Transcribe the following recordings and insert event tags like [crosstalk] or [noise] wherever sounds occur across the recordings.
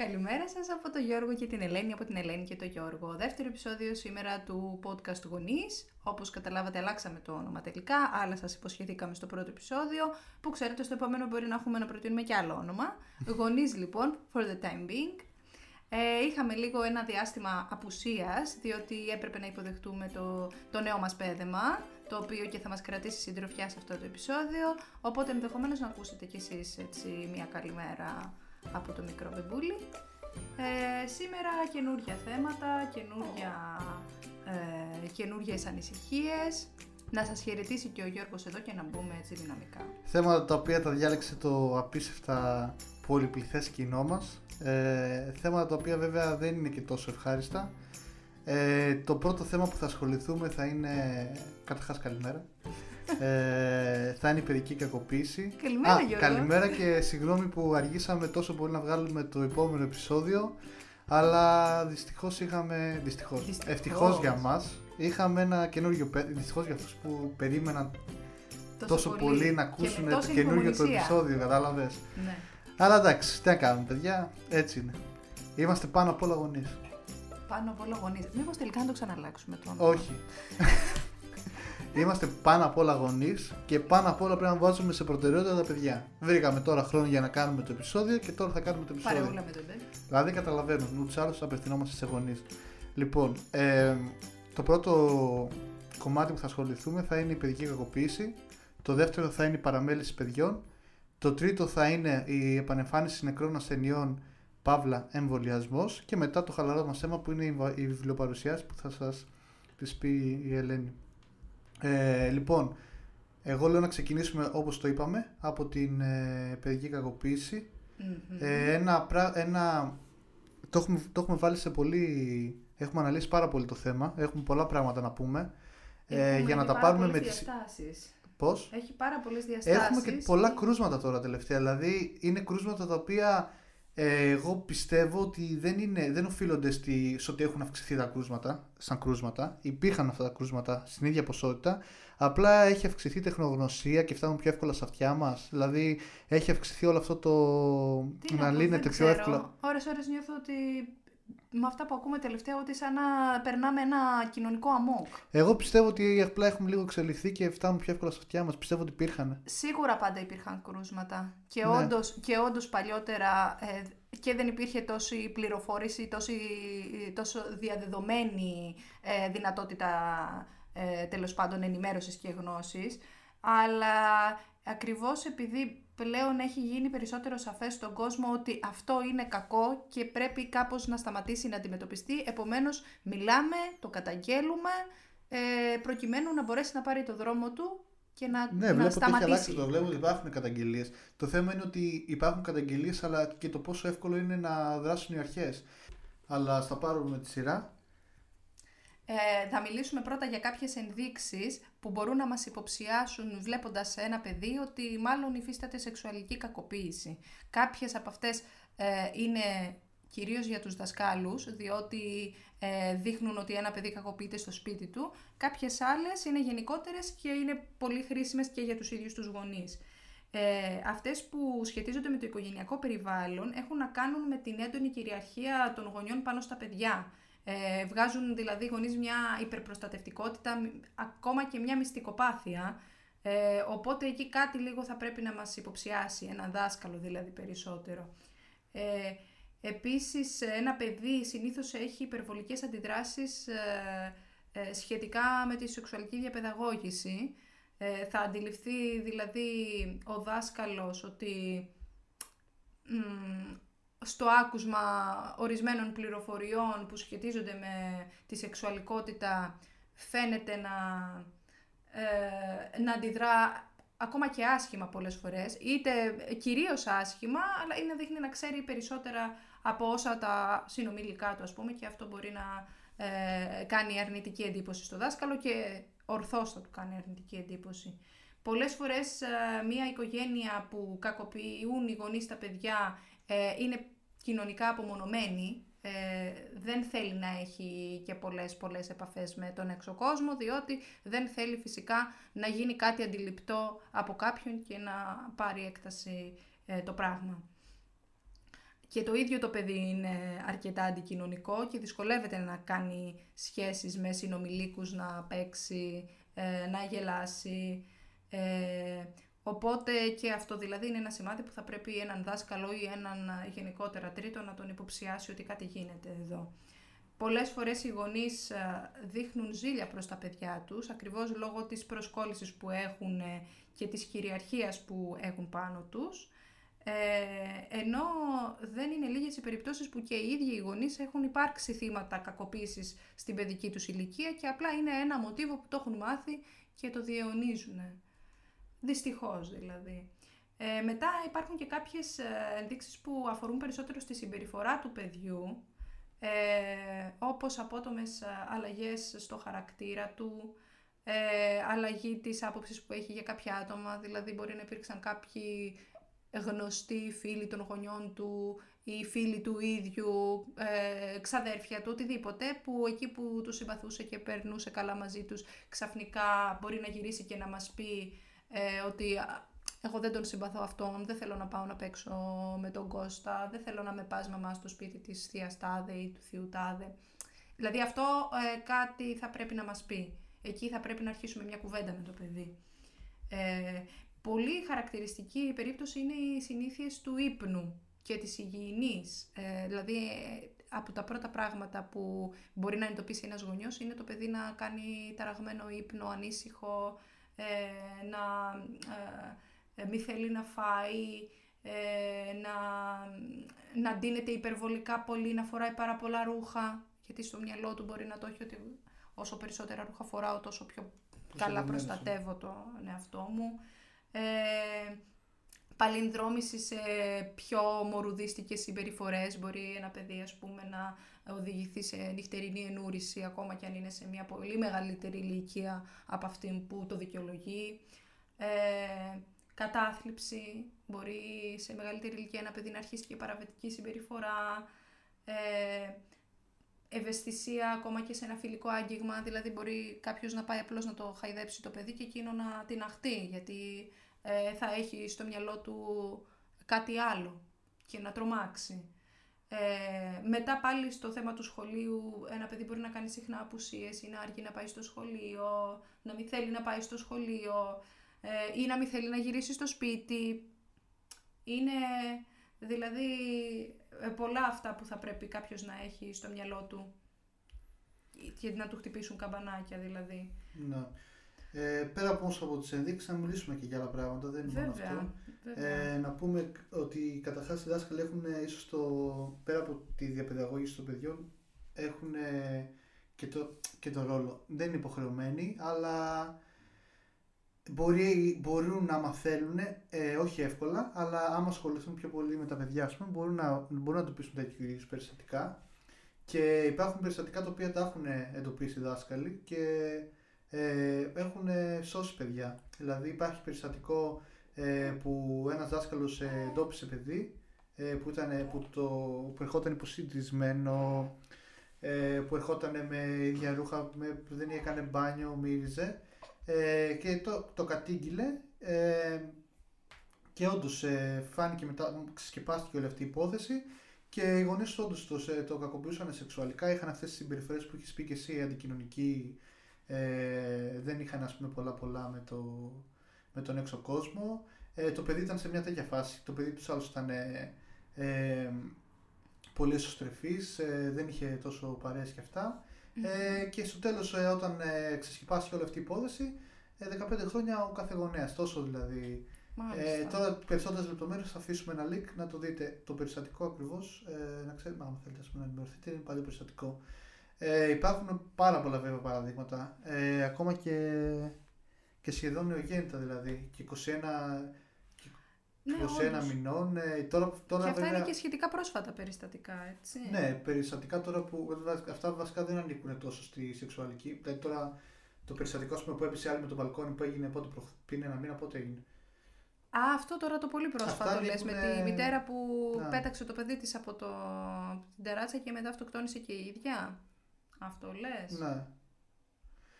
Καλημέρα σας από τον Γιώργο και την Ελένη, από την Ελένη και τον Γιώργο. Δεύτερο επεισόδιο σήμερα του podcast του Γονείς. Όπως καταλάβατε αλλάξαμε το όνομα τελικά, αλλά σας υποσχεθήκαμε στο πρώτο επεισόδιο, που ξέρετε στο επόμενο μπορεί να έχουμε να προτείνουμε και άλλο όνομα. [laughs] Γονείς λοιπόν, for the time being. Ε, είχαμε λίγο ένα διάστημα απουσίας, διότι έπρεπε να υποδεχτούμε το, το νέο μας πέδεμα, το οποίο και θα μας κρατήσει συντροφιά σε αυτό το επεισόδιο, οπότε ενδεχομένως να ακούσετε κι εσείς έτσι μια καλημέρα από το μικρό μπεμπούλι. Ε, σήμερα καινούργια θέματα, καινούργια, ε, καινούργιες ανησυχίες. Να σας χαιρετήσει και ο Γιώργος εδώ και να μπούμε έτσι δυναμικά. Θέματα τα οποία τα διάλεξε το απίστευτα πολυπληθές κοινό μας. Ε, θέματα τα οποία βέβαια δεν είναι και τόσο ευχάριστα. Ε, το πρώτο θέμα που θα ασχοληθούμε θα είναι... Καταρχάς καλημέρα ε, θα είναι η παιδική κακοποίηση. Καλημέρα, Γιώργο. Καλημέρα και συγγνώμη που αργήσαμε τόσο πολύ να βγάλουμε το επόμενο επεισόδιο. Αλλά δυστυχώς είχαμε. Δυστυχώς. Ευτυχώς για μας. Είχαμε ένα καινούριο. Δυστυχώς για αυτούς που περίμεναν τόσο, πολύ. να ακούσουν το καινούριο το επεισόδιο, κατάλαβες. Ναι. Αλλά εντάξει, τι να κάνουμε, παιδιά. Έτσι είναι. Είμαστε πάνω από όλα γονείς. Πάνω από όλα γονείς. Μήπως τελικά να το ξαναλλάξουμε το Όχι. [laughs] Είμαστε πάνω απ' όλα γονείς και πάνω απ' όλα πρέπει να βάζουμε σε προτεραιότητα τα παιδιά. Βρήκαμε τώρα χρόνο για να κάνουμε το επεισόδιο και τώρα θα κάνουμε το επεισόδιο. Παρεούλα με τον Δηλαδή καταλαβαίνω, ούτω άλλω απευθυνόμαστε σε γονείς. Λοιπόν, ε, το πρώτο κομμάτι που θα ασχοληθούμε θα είναι η παιδική κακοποίηση. Το δεύτερο θα είναι η παραμέληση παιδιών. Το τρίτο θα είναι η επανεμφάνιση νεκρών ασθενειών Παύλα εμβολιασμός. Και μετά το χαλαρό μας θέμα που είναι η βιβλιοπαρουσιάση που θα σας τη πει η Ελένη. Ε, λοιπόν, εγώ λέω να ξεκινήσουμε όπως το είπαμε από την ε, παιδική Ε, ένα, ένα, το, έχουμε, το έχουμε βάλει σε πολύ... Έχουμε αναλύσει πάρα πολύ το θέμα. Έχουμε πολλά πράγματα να πούμε. Ε, για να τα πάρουμε με τις... Πώς; Έχει πάρα πολλές διαστάσεις. Έχουμε και πολλά κρούσματα τώρα τελευταία. Δηλαδή είναι κρούσματα τα οποία ε, εγώ πιστεύω ότι δεν, είναι, δεν οφείλονται στη, στο ότι έχουν αυξηθεί τα κρούσματα, σαν κρούσματα. Υπήρχαν αυτά τα κρούσματα στην ίδια ποσότητα. Απλά έχει αυξηθεί η τεχνογνωσία και φτάνουν πιο εύκολα στα αυτιά μας. Δηλαδή έχει αυξηθεί όλο αυτό το. Τι να, λύνεται πιο εύκολα. Ώρες-ώρες νιώθω ότι με αυτά που ακούμε τελευταία ότι σαν να περνάμε ένα κοινωνικό αμόκ. Εγώ πιστεύω ότι απλά έχουμε λίγο εξελιχθεί και φτάνουν πιο εύκολα στα αυτιά μας. Πιστεύω ότι υπήρχαν. Σίγουρα πάντα υπήρχαν κρούσματα. Και, ναι. όντως, και όντως παλιότερα ε, και δεν υπήρχε τόση πληροφόρηση, τόση, τόσο διαδεδομένη ε, δυνατότητα ε, τέλος πάντων ενημέρωσης και γνώσης. Αλλά ακριβώς επειδή πλέον έχει γίνει περισσότερο σαφές στον κόσμο ότι αυτό είναι κακό και πρέπει κάπως να σταματήσει να αντιμετωπιστεί. Επομένως μιλάμε, το καταγγέλουμε ε, προκειμένου να μπορέσει να πάρει το δρόμο του και να, ναι, να βλέπω σταματήσει. Ότι έχει αλλάξει το βλέπω ότι υπάρχουν καταγγελίες. Το θέμα είναι ότι υπάρχουν καταγγελίες αλλά και το πόσο εύκολο είναι να δράσουν οι αρχές. Αλλά θα πάρουμε τη σειρά. Ε, θα μιλήσουμε πρώτα για κάποιες ενδείξεις που μπορούν να μας υποψιάσουν βλέποντας ένα παιδί ότι μάλλον υφίσταται σεξουαλική κακοποίηση. Κάποιες από αυτές ε, είναι κυρίως για τους δασκάλους, διότι ε, δείχνουν ότι ένα παιδί κακοποιείται στο σπίτι του. Κάποιες άλλες είναι γενικότερες και είναι πολύ χρήσιμες και για τους ίδιους τους γονείς. Ε, αυτές που σχετίζονται με το οικογενειακό περιβάλλον έχουν να κάνουν με την έντονη κυριαρχία των γονιών πάνω στα παιδιά. Ε, βγάζουν δηλαδή οι γονείς μια υπερπροστατευτικότητα, ακόμα και μια μυστικοπάθεια. Ε, οπότε εκεί κάτι λίγο θα πρέπει να μας υποψιάσει, ένα δάσκαλο δηλαδή περισσότερο. Ε, επίσης ένα παιδί συνήθως έχει υπερβολικές αντιδράσεις ε, ε, σχετικά με τη σεξουαλική διαπαιδαγώγηση. Ε, θα αντιληφθεί δηλαδή ο δάσκαλος ότι στο άκουσμα ορισμένων πληροφοριών που σχετίζονται με τη σεξουαλικότητα φαίνεται να, ε, να αντιδρά ακόμα και άσχημα πολλές φορές, είτε κυρίως άσχημα, αλλά είναι δείχνει να ξέρει περισσότερα από όσα τα συνομιλικά του, ας πούμε, και αυτό μπορεί να ε, κάνει αρνητική εντύπωση στο δάσκαλο και ορθώς θα του κάνει αρνητική εντύπωση. Πολλές φορές ε, μια οικογένεια που κακοποιούν οι γονείς τα παιδιά ε, είναι κοινωνικά απομονωμένη, ε, δεν θέλει να έχει και πολλές πολλές επαφές με τον έξω κόσμο, διότι δεν θέλει φυσικά να γίνει κάτι αντιληπτό από κάποιον και να πάρει έκταση ε, το πράγμα. και το ίδιο το παιδί είναι αρκετά αντικοινωνικό και δυσκολεύεται να κάνει σχέσεις με συνομιλίκους, να παίξει, ε, να γελάσει. Ε, οπότε και αυτό δηλαδή είναι ένα σημάδι που θα πρέπει έναν δάσκαλο ή έναν γενικότερα τρίτο να τον υποψιάσει ότι κάτι γίνεται εδώ. Πολλές φορές οι γονείς ε, δείχνουν ζήλια προς τα παιδιά τους, ακριβώς λόγω της προσκόλλησης που έχουν και της κυριαρχίας που έχουν πάνω τους. Ε, ενώ δεν είναι λίγες οι περιπτώσεις που και οι ίδιοι οι γονείς έχουν υπάρξει θύματα κακοποίησης στην παιδική τους ηλικία και απλά είναι ένα μοτίβο που το έχουν μάθει και το διαιωνίζουν. Δυστυχώς δηλαδή. Ε, μετά υπάρχουν και κάποιες ε, ενδείξεις που αφορούν περισσότερο στη συμπεριφορά του παιδιού, ε, όπως απότομες ε, αλλαγές στο χαρακτήρα του, ε, αλλαγή της άποψης που έχει για κάποια άτομα, δηλαδή μπορεί να υπήρξαν κάποιοι γνωστοί φίλοι των γονιών του ή φίλοι του ίδιου, ε, ξαδέρφια του, οτιδήποτε, που εκεί που τους συμπαθούσε και περνούσε καλά μαζί τους, ξαφνικά μπορεί να γυρίσει και να μας πει ε, ότι εγώ δεν τον συμπαθώ αυτόν, δεν θέλω να πάω να παίξω με τον Κώστα, δεν θέλω να με πας μαμά στο σπίτι της θείας Τάδε ή του θείου Τάδε. Δηλαδή αυτό ε, κάτι θα πρέπει να μας πει. Εκεί θα πρέπει να αρχίσουμε μια κουβέντα με το παιδί. Ε, Πολύ χαρακτηριστική περίπτωση είναι οι συνήθειες του ύπνου και της υγιεινής. Ε, δηλαδή, από τα πρώτα πράγματα που μπορεί να εντοπίσει ένας γονιός είναι το παιδί να κάνει ταραγμένο ύπνο, ανήσυχο, ε, να ε, ε μη θέλει να φάει, ε, να, να ντύνεται υπερβολικά πολύ, να φοράει πάρα πολλά ρούχα, γιατί στο μυαλό του μπορεί να το έχει ότι όσο περισσότερα ρούχα φοράω τόσο πιο καλά προστατεύω τον εαυτό μου ε, παλινδρόμηση σε πιο μορουδίστικες συμπεριφορές. Μπορεί ένα παιδί ας πούμε να οδηγηθεί σε νυχτερινή ενούριση ακόμα και αν είναι σε μια πολύ μεγαλύτερη ηλικία από αυτήν που το δικαιολογεί. Ε, κατάθλιψη, μπορεί σε μεγαλύτερη ηλικία ένα παιδί να αρχίσει και παραβετική συμπεριφορά. Ε, ευαισθησία ακόμα και σε ένα φιλικό άγγιγμα, δηλαδή μπορεί κάποιος να πάει απλώς να το χαϊδέψει το παιδί και εκείνο να την αχτεί, γιατί ε, θα έχει στο μυαλό του κάτι άλλο και να τρομάξει. Ε, μετά πάλι στο θέμα του σχολείου, ένα παιδί μπορεί να κάνει συχνά απουσίες ή να αργεί να πάει στο σχολείο, να μην θέλει να πάει στο σχολείο ε, ή να μην θέλει να γυρίσει στο σπίτι. Είναι δηλαδή ε, πολλά αυτά που θα πρέπει κάποιος να έχει στο μυαλό του και να του χτυπήσουν καμπανάκια δηλαδή. Ναι. Ε, πέρα από όμως από τις ενδείξεις να μιλήσουμε και για άλλα πράγματα, δεν είναι μόνο αυτό. Ε, να πούμε ότι καταρχάς οι δάσκαλοι έχουν ίσως το, πέρα από τη διαπαιδαγώγηση των παιδιών έχουν και το, και το ρόλο. Δεν είναι υποχρεωμένοι, αλλά μπορεί, μπορούν να μαθαίνουν, ε, όχι εύκολα, αλλά άμα ασχοληθούν πιο πολύ με τα παιδιά, πούμε, μπορούν να, μπορούν να εντοπίσουν τέτοιου είδους περιστατικά. Και υπάρχουν περιστατικά τα οποία τα έχουν εντοπίσει οι δάσκαλοι και ε, έχουν σώσει παιδιά. Δηλαδή υπάρχει περιστατικό ε, που ένας δάσκαλος ε, εντόπισε παιδί ε, που, ήταν, που, το, που ερχόταν υποσυντρισμένο, ε, που ερχόταν με ίδια ρούχα, με, που δεν έκανε μπάνιο, μύριζε ε, και το, το κατήγγειλε ε, και όντως ε, φάνηκε μετά, ξεσκεπάστηκε όλη αυτή η υπόθεση και οι γονείς όντως το, το κακοποιούσαν σεξουαλικά. Είχαν αυτές τις συμπεριφορές που έχεις πει και εσύ, αντικοινωνική. Ε, δεν είχαν ας πούμε πολλά πολλά με, το, με τον έξω κόσμο. Ε, το παιδί ήταν σε μια τέτοια φάση. Το παιδί τους άλλους ήταν ε, πολύ εσωστρεφής, δεν είχε τόσο παρέες και αυτά. Ε, και στο τέλος, ε, όταν ε, ξεσκεπάστηκε όλη αυτή η υπόθεση, 15 ε, χρόνια ο κάθε γονέας. Τόσο δηλαδή. Ε, τώρα περισσότερες λεπτομέρειες θα αφήσουμε ένα link να το δείτε το περιστατικό ακριβώς. Ε, να ξέρετε, αν θέλετε πούμε, να ενημερωθείτε, είναι παλιό περιστατικό. Ε, υπάρχουν πάρα πολλά βέβαια παραδείγματα. Ε, ακόμα και, και σχεδόν νεογέννητα δηλαδή. Και 21 ναι, 21 μηνών. Ε, τώρα, τώρα και αυτά είναι και σχετικά πρόσφατα περιστατικά, έτσι. Ναι, περιστατικά τώρα που. Αυτά βασικά δεν ανήκουν τόσο στη σεξουαλική. Δηλαδή τώρα το περιστατικό πούμε, που έπεσε άλλη με το μπαλκόνι που έγινε πότε πριν ένα μήνα, πότε έγινε; Α, αυτό τώρα το πολύ πρόσφατο λες με τη μητέρα που να. πέταξε το παιδί της από το... την τεράτσα και μετά αυτοκτόνησε και η ίδια. Αυτό λες; Ναι.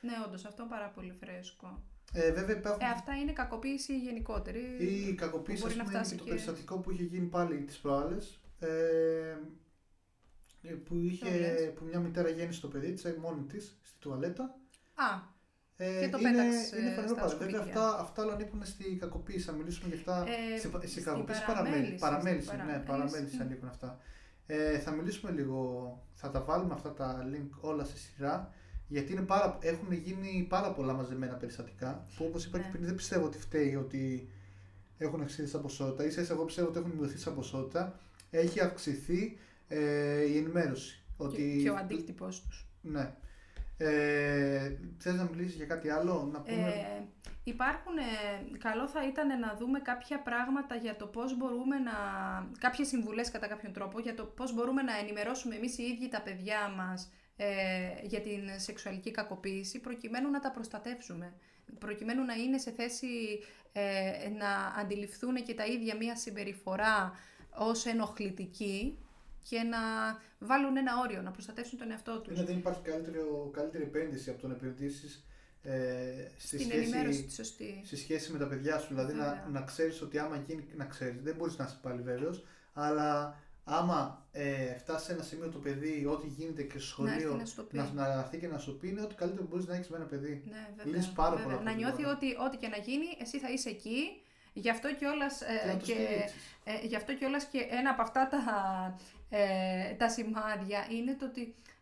Ναι, όντως, αυτό πάρα πολύ φρέσκο. Ε, βέβαια υπάρχουν... ε, αυτά είναι κακοποίηση γενικότερη. Η κακοποίηση μπορεί να φτάσει είναι και το περιστατικό που είχε γίνει πάλι τις προάλλες. ε, που, είχε, Ποιο λες; που μια μητέρα γέννησε το παιδί της ε, μόνη της στη τουαλέτα. Α, Ε, Και το είναι, πέταξε είναι φανερό στα πάρα. Βέβαια σκουπίδια. αυτά, αυτά όλα ανήκουν στη κακοποίηση. Θα μιλήσουμε για αυτά. Ε, σε, σε στην κακοποίηση παραμέληση, παραμέληση. στην ναι, παραμέληση. παραμέληση ανήκουν αυτά. Ε, θα μιλήσουμε λίγο, θα τα βάλουμε αυτά τα link όλα σε σειρά. Γιατί είναι πάρα, έχουν γίνει πάρα πολλά μαζεμένα περιστατικά που όπως είπα και Ναι. πριν δεν πιστεύω ότι φταίει ότι έχουν αυξηθεί σαν ποσότητα. σα ίσα εγώ πιστεύω ότι έχουν μειωθεί σαν ποσότητα. Έχει αυξηθεί ε, η ενημέρωση. Ότι, και, και ο αντίκτυπος τους. Ναι. Ε, θες να μιλήσεις για κάτι άλλο, να πούμε... Ε, υπάρχουν, ε, καλό θα ήταν να δούμε κάποια πράγματα για το πώς μπορούμε να, κάποιες συμβουλές κατά κάποιον τρόπο, για το πώς μπορούμε να ενημερώσουμε εμείς οι ίδιοι τα παιδιά μας ε, για την σεξουαλική κακοποίηση, προκειμένου να τα προστατεύσουμε. Προκειμένου να είναι σε θέση ε, να αντιληφθούν και τα ίδια μία συμπεριφορά ως ενοχλητική και να βάλουν ένα όριο, να προστατεύσουν τον εαυτό τους. Είναι, δεν υπάρχει καλύτερο, καλύτερη επένδυση από το να επενδύσεις ε, στη, Στην ενημέρωση σχέση, της σωστή. στη σχέση με τα παιδιά σου. Δηλαδή να, Βέβαια. να ξέρεις ότι άμα γίνει. Να ξέρεις, δεν μπορείς να είσαι πάλι βέβαιος, αλλά άμα ε, φτάσει σε ένα σημείο το παιδί, ό,τι γίνεται και στο Να έρθει σχολείο, να σου το πει. να, να έρθει και να σου πει είναι ότι καλύτερο μπορείς να έχεις με ένα παιδί. Ναι, βέβαια. Λύνεις πάρα βέβαια. πολλά Να νιώθει προβλήματα. ότι ό,τι και να γίνει, εσύ θα είσαι εκεί. Γι' αυτό κιόλας, Και ε, να το και, στηρίξεις. ε, γι' αυτό κιόλας και ένα από αυτά τα, ε, τα σημάδια είναι το ότι ε,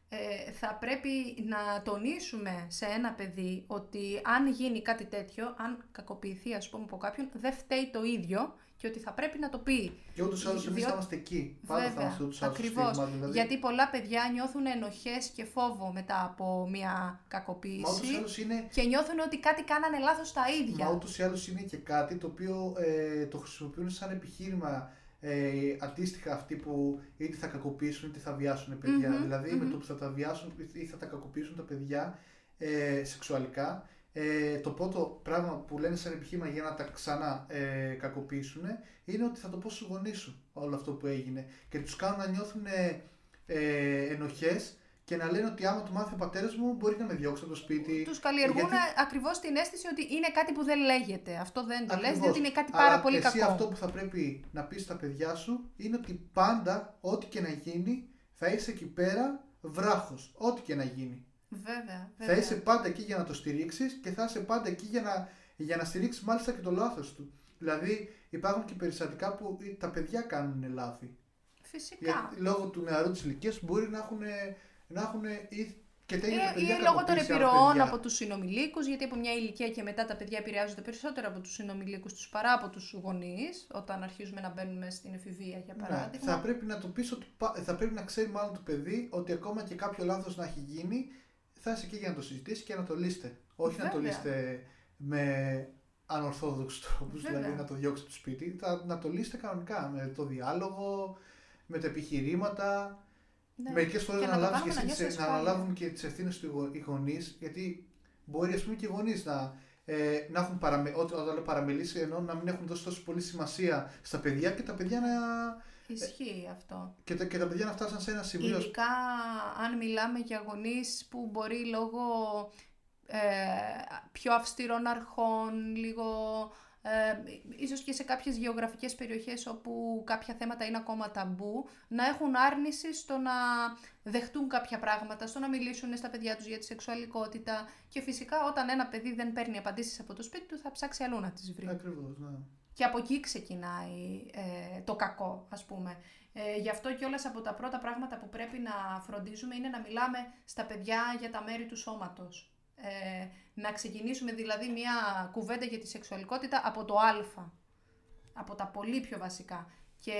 θα πρέπει να τονίσουμε σε ένα παιδί ότι αν γίνει κάτι τέτοιο, αν κακοποιηθεί ας πούμε από κάποιον, δεν φταίει το ίδιο και ότι θα πρέπει να το πει. Και ούτως ή άλλως εμείς Διότι- θα είμαστε εκεί. Πάντα θα Βέβαια, είμαστε ούτως ή άλλως στο ακριβώς. στίγμα. Δηλαδή, Γιατί πολλά παιδιά νιώθουν ενοχές και φόβο μετά από μια Μα ούτως ή κακοποίηση άλλως είναι και νιώθουν ότι κάτι κάνανε λάθος τα ίδια. Μα ούτως ή άλλως είναι και κάτι το οποίο ε, το χρησιμοποιούν σαν επιχείρημα ε, αντίστοιχα αυτοί που είτε θα κακοποιήσουν είτε θα βιάσουν παιδιά. Μμμ, δηλαδή με μμμ. το που θα τα βιάσουν ή θα τα κακοποιήσουν τα παιδιά ε, σεξουαλικά. Ε, το πρώτο πράγμα που λένε σαν επιχείρημα για να τα ξανά ε, κακοποιήσουν είναι ότι θα το πω στους γονείς σου όλο αυτό που έγινε και τους κάνουν να νιώθουν ε, ε, ενοχές και να λένε ότι άμα του μάθει ο πατέρας μου μπορεί να με διώξει από το σπίτι. Τους καλλιεργούν Γιατί- ακριβώς την αίσθηση ότι είναι κάτι που δεν λέγεται. Αυτό δεν το λες, Ακριβώς. διότι είναι κάτι Αλλά πάρα πολύ εσύ κακό. αυτό που θα πρέπει να πεις στα παιδιά σου είναι ότι πάντα, ό,τι και να γίνει, θα είσαι εκεί πέρα βράχος. Ό,τι και να γίνει. Βέβαια, Θα βέβαια. είσαι πάντα εκεί για να το στηρίξεις και θα είσαι πάντα εκεί για να, για να στηρίξεις μάλιστα και το λάθος του. Δηλαδή υπάρχουν και περιστατικά που τα παιδιά κάνουν λάθη. Φυσικά. Γιατί λόγω του νεαρού της ηλικίας μπορεί να έχουν, να έχουν ή και τα ίδια τα Ή, παιδιά ή λόγω των κακοποίηση άλλα επιρροών παιδιά. από τους συνομιλίκους, γιατί από μια ηλικία και μετά τα παιδιά επηρεάζονται περισσότερο από τους συνομιλίκους τους παρά από τους γονείς, όταν αρχίζουμε να μπαίνουμε στην εφηβεία για Ναι, παράδειγμα. θα πρέπει να το πεις ότι πα- θα πρέπει να ξέρει μάλλον το παιδί ότι ακόμα και κάποιο λάθος να έχει γίνει θα είσαι εκεί για να το συζητήσει και να το λύσετε. Όχι να το Βέβαια. λύσετε με ανορθόδοξους τρόπους, Βέβαια. δηλαδή να το διώξετε το σπίτι. Θα, να το λύσετε κανονικά με το διάλογο, με τα επιχειρήματα. Ναι. Μερικές φορές Και να, να το αναλάβεις και κάνουμε να εσύ, νιώσει τις- να ασφάλεια. αναλάβουν και τις ευθύνες του οι γονείς, γιατί μπορεί ας πούμε και οι γονείς να, ε, να έχουν παραμε, ό- όταν λέω παραμελήσει, ενώ να μην έχουν δώσει τόσο πολύ σημασία στα παιδιά και τα παιδιά να, Ισχύει αυτό. και τα, και τα παιδιά να φτάσουν σε ένα σημείο. Ειδικά αν μιλάμε για γονείς που μπορεί λόγω ε, πιο αυστηρών αρχών, λίγο ε, ίσως και σε κάποιες γεωγραφικές περιοχές όπου κάποια θέματα είναι ακόμα ταμπού, να έχουν άρνηση στο να δεχτούν κάποια πράγματα, στο να μιλήσουν στα παιδιά τους για τη σεξουαλικότητα και φυσικά όταν ένα παιδί δεν παίρνει απαντήσεις από το σπίτι του θα ψάξει αλλού να τις βρει. Ακριβώς, ναι. Και από εκεί ξεκινάει ε, το κακό, ας πούμε. Ε, γι' αυτό και όλες από τα πρώτα πράγματα που πρέπει να φροντίζουμε είναι να μιλάμε στα παιδιά για τα μέρη του σώματος. Ε, να ξεκινήσουμε δηλαδή μια κουβέντα για τη σεξουαλικότητα από το α, από τα πολύ πιο βασικά. Και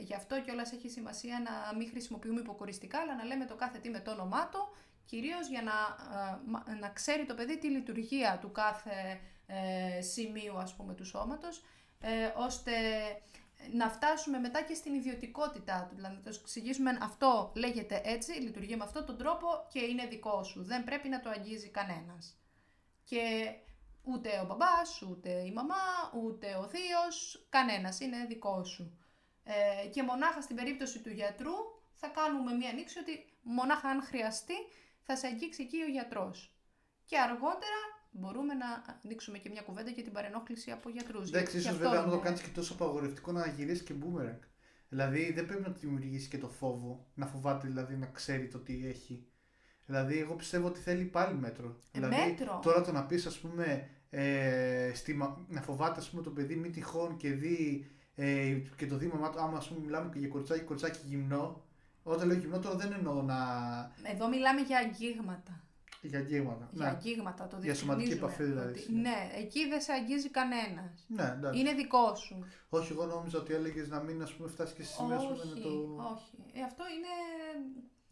γι' αυτό κιόλας έχει σημασία να μην χρησιμοποιούμε υποκοριστικά, αλλά να λέμε το κάθε τι με το όνομά του, κυρίως για να, ε, μα- να ξέρει το παιδί τη λειτουργία του κάθε ε, σημείου ας πούμε του σώματος, ε, ώστε να φτάσουμε μετά και στην ιδιωτικότητά του. Δηλαδή να το εξηγήσουμε αυτό λέγεται έτσι, λειτουργεί με αυτόν τον τρόπο και είναι δικό σου. Δεν πρέπει να το αγγίζει κανένας. Και ούτε ο μπαμπάς, ούτε η μαμά, ούτε ο θείος, κανένας, είναι δικό σου. Ε, και μονάχα στην περίπτωση του γιατρού θα κάνουμε μία ανοίξη ότι μονάχα αν χρειαστεί θα σε αγγίξει εκεί ο γιατρός. Και αργότερα μπορούμε να ανοίξουμε και μια κουβέντα για την παρενόχληση από γιατρούς. Εντάξει, γιατί ίσως αυτό βέβαια αν το είναι- κάνεις και τόσο απαγορευτικό να γυρίσεις και boomerang. Δηλαδή δεν πρέπει να του δημιουργήσεις και το φόβο, να φοβάται δηλαδή να ξέρει το τι έχει. Δηλαδή, εγώ πιστεύω ότι θέλει πάλι μέτρο. Ε, δηλαδή, μέτρο. τώρα το να πεις, ας πούμε, ε, στη, μα- να φοβάται ας πούμε, το παιδί μη τυχόν και δει ε, και το δει η μαμά του, άμα ας πούμε, μιλάμε και για κοριτσάκι, κοριτσάκι γυμνό. Όταν λέω γυμνό, τώρα δεν εννοώ να. Εδώ μιλάμε για αγγίγματα. Για αγγίγματα. Για Ναι. αγγίγματα, το Για σωματική διευκρινίζουμε, επαφή, δηλαδή, ότι- ναι. Ναι, εκεί δεν σε αγγίζει κανένας. ναι, εντάξει. Είναι δικό σου. Όχι, εγώ νόμιζα ότι έλεγες να μην ας πούμε, φτάσεις και στη σημαία ας πούμε, όχι, με το. όχι. Ε, αυτό είναι.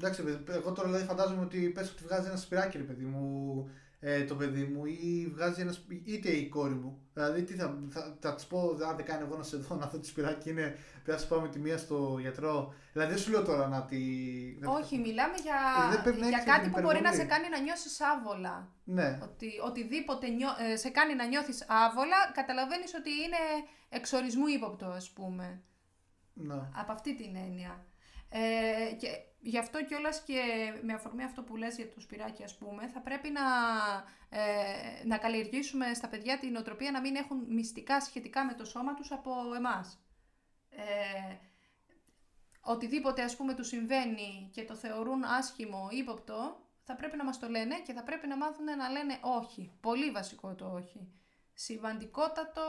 Εντάξει, παιδί, εγώ τώρα δηλαδή φαντάζομαι ότι πες ότι βγάζει ένα σπυράκι, ρε παιδί μου, ε, το παιδί μου, ή βγάζει ένας. σπι- είτε η κόρη μου. Δηλαδή, τι θα, θα, θα της πω, αν δεν κάνει εγώ να σε δω, να αυτό το σπυράκι είναι. Πρέπει να σου πάμε τη μία στο γιατρό. Δηλαδή, δεν σου λέω τώρα να τη. να τη- Όχι, μιλάμε για, Ε, δεν πρέπει να για έχεις κάτι την που μπορεί να σε υπερβολή. κάνει να νιώσεις άβολα. Ναι, Ότι οτιδήποτε νιώ- ε, σε κάνει να νιώθεις άβολα, καταλαβαίνεις ότι είναι εξορισμού ύποπτο, ας πούμε. ναι. Από αυτή την έννοια. Ε, και γι' αυτό κιόλας και με αφορμή αυτό που λες για το σπυράκι ας πούμε, θα πρέπει να, ε, να καλλιεργήσουμε στα παιδιά την οτροπία να μην έχουν μυστικά σχετικά με το σώμα τους από εμάς. Ε, οτιδήποτε ας πούμε τους συμβαίνει και το θεωρούν άσχημο ή ύποπτο, θα πρέπει να μας το λένε και θα πρέπει να μάθουν να λένε όχι. Πολύ βασικό το όχι. Σημαντικότατο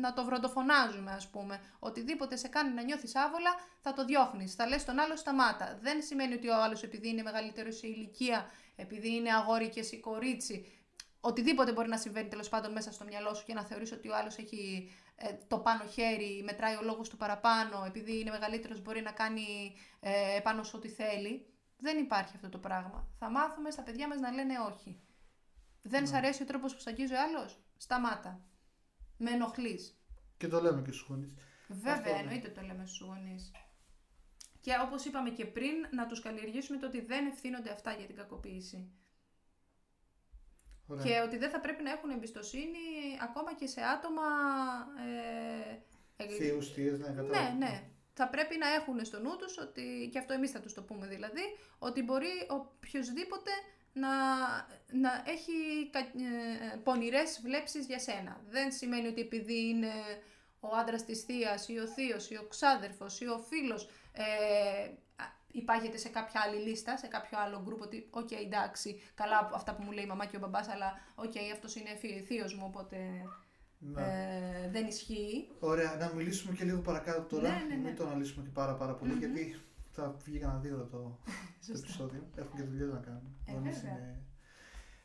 να το βροντοφωνάζουμε ας πούμε. Οτιδήποτε σε κάνει να νιώθεις άβολα θα το διώχνεις. Θα λες τον άλλο σταμάτα. Δεν σημαίνει ότι ο άλλος επειδή είναι μεγαλύτερος σε ηλικία, επειδή είναι αγόρι και εσύ κορίτσι, οτιδήποτε μπορεί να συμβαίνει τέλος πάντων μέσα στο μυαλό σου και να θεωρείς ότι ο άλλος έχει ε, το πάνω χέρι, μετράει ο λόγος του παραπάνω, επειδή είναι μεγαλύτερος μπορεί να κάνει ε, πάνω σου ό,τι θέλει. Δεν υπάρχει αυτό το πράγμα. Θα μάθουμε στα παιδιά μας να λένε όχι. Δεν σ' αρέσει ο τρόπος που σ' αγγίζει ο άλλος, σταμάτα. Με ενοχλείς. Και το λέμε και στους γονείς. Βέβαια, Αυτό, ναι. εννοείται το λέμε στους γονείς. Και όπως είπαμε και πριν, να τους καλλιεργήσουμε το ότι δεν ευθύνονται αυτά για την κακοποίηση. Και ότι δεν θα πρέπει να έχουν εμπιστοσύνη ακόμα και σε άτομα... Ε, ε, Θείου, θείες, ναι, κατάλαβα. ναι, ναι. Θα πρέπει να έχουν στο νου τους, ότι, και αυτό εμείς θα τους το πούμε δηλαδή, ότι μπορεί οποιοδήποτε να, να έχει κα, ε, πονηρές βλέψεις για σένα. Δεν σημαίνει ότι επειδή είναι ο άντρας της θείας ή ο θείος ή ο ξάδερφος ή ο φίλος ε, α, υπάγεται σε κάποια άλλη λίστα, σε κάποιο άλλο γκρουπ ότι οκ εντάξει, καλά αυτά που μου λέει η μαμά και ο μπαμπάς αλλά οκ αυτός είναι φι- θείος μου οπότε Ναι. ε, δεν ισχύει. Ωραία, να μιλήσουμε και λίγο παρακάτω τώρα. Ναι, ναι, ναι. Μην το αναλύσουμε και πάρα, πάρα πολύ, Μμμ. γιατί θα βγει κανένα δύο ώρα το, [laughs] το Σωστά. επεισόδιο. Έχουμε και δουλειέ να κάνουμε. Ε, Γονείς βέβαια. είναι-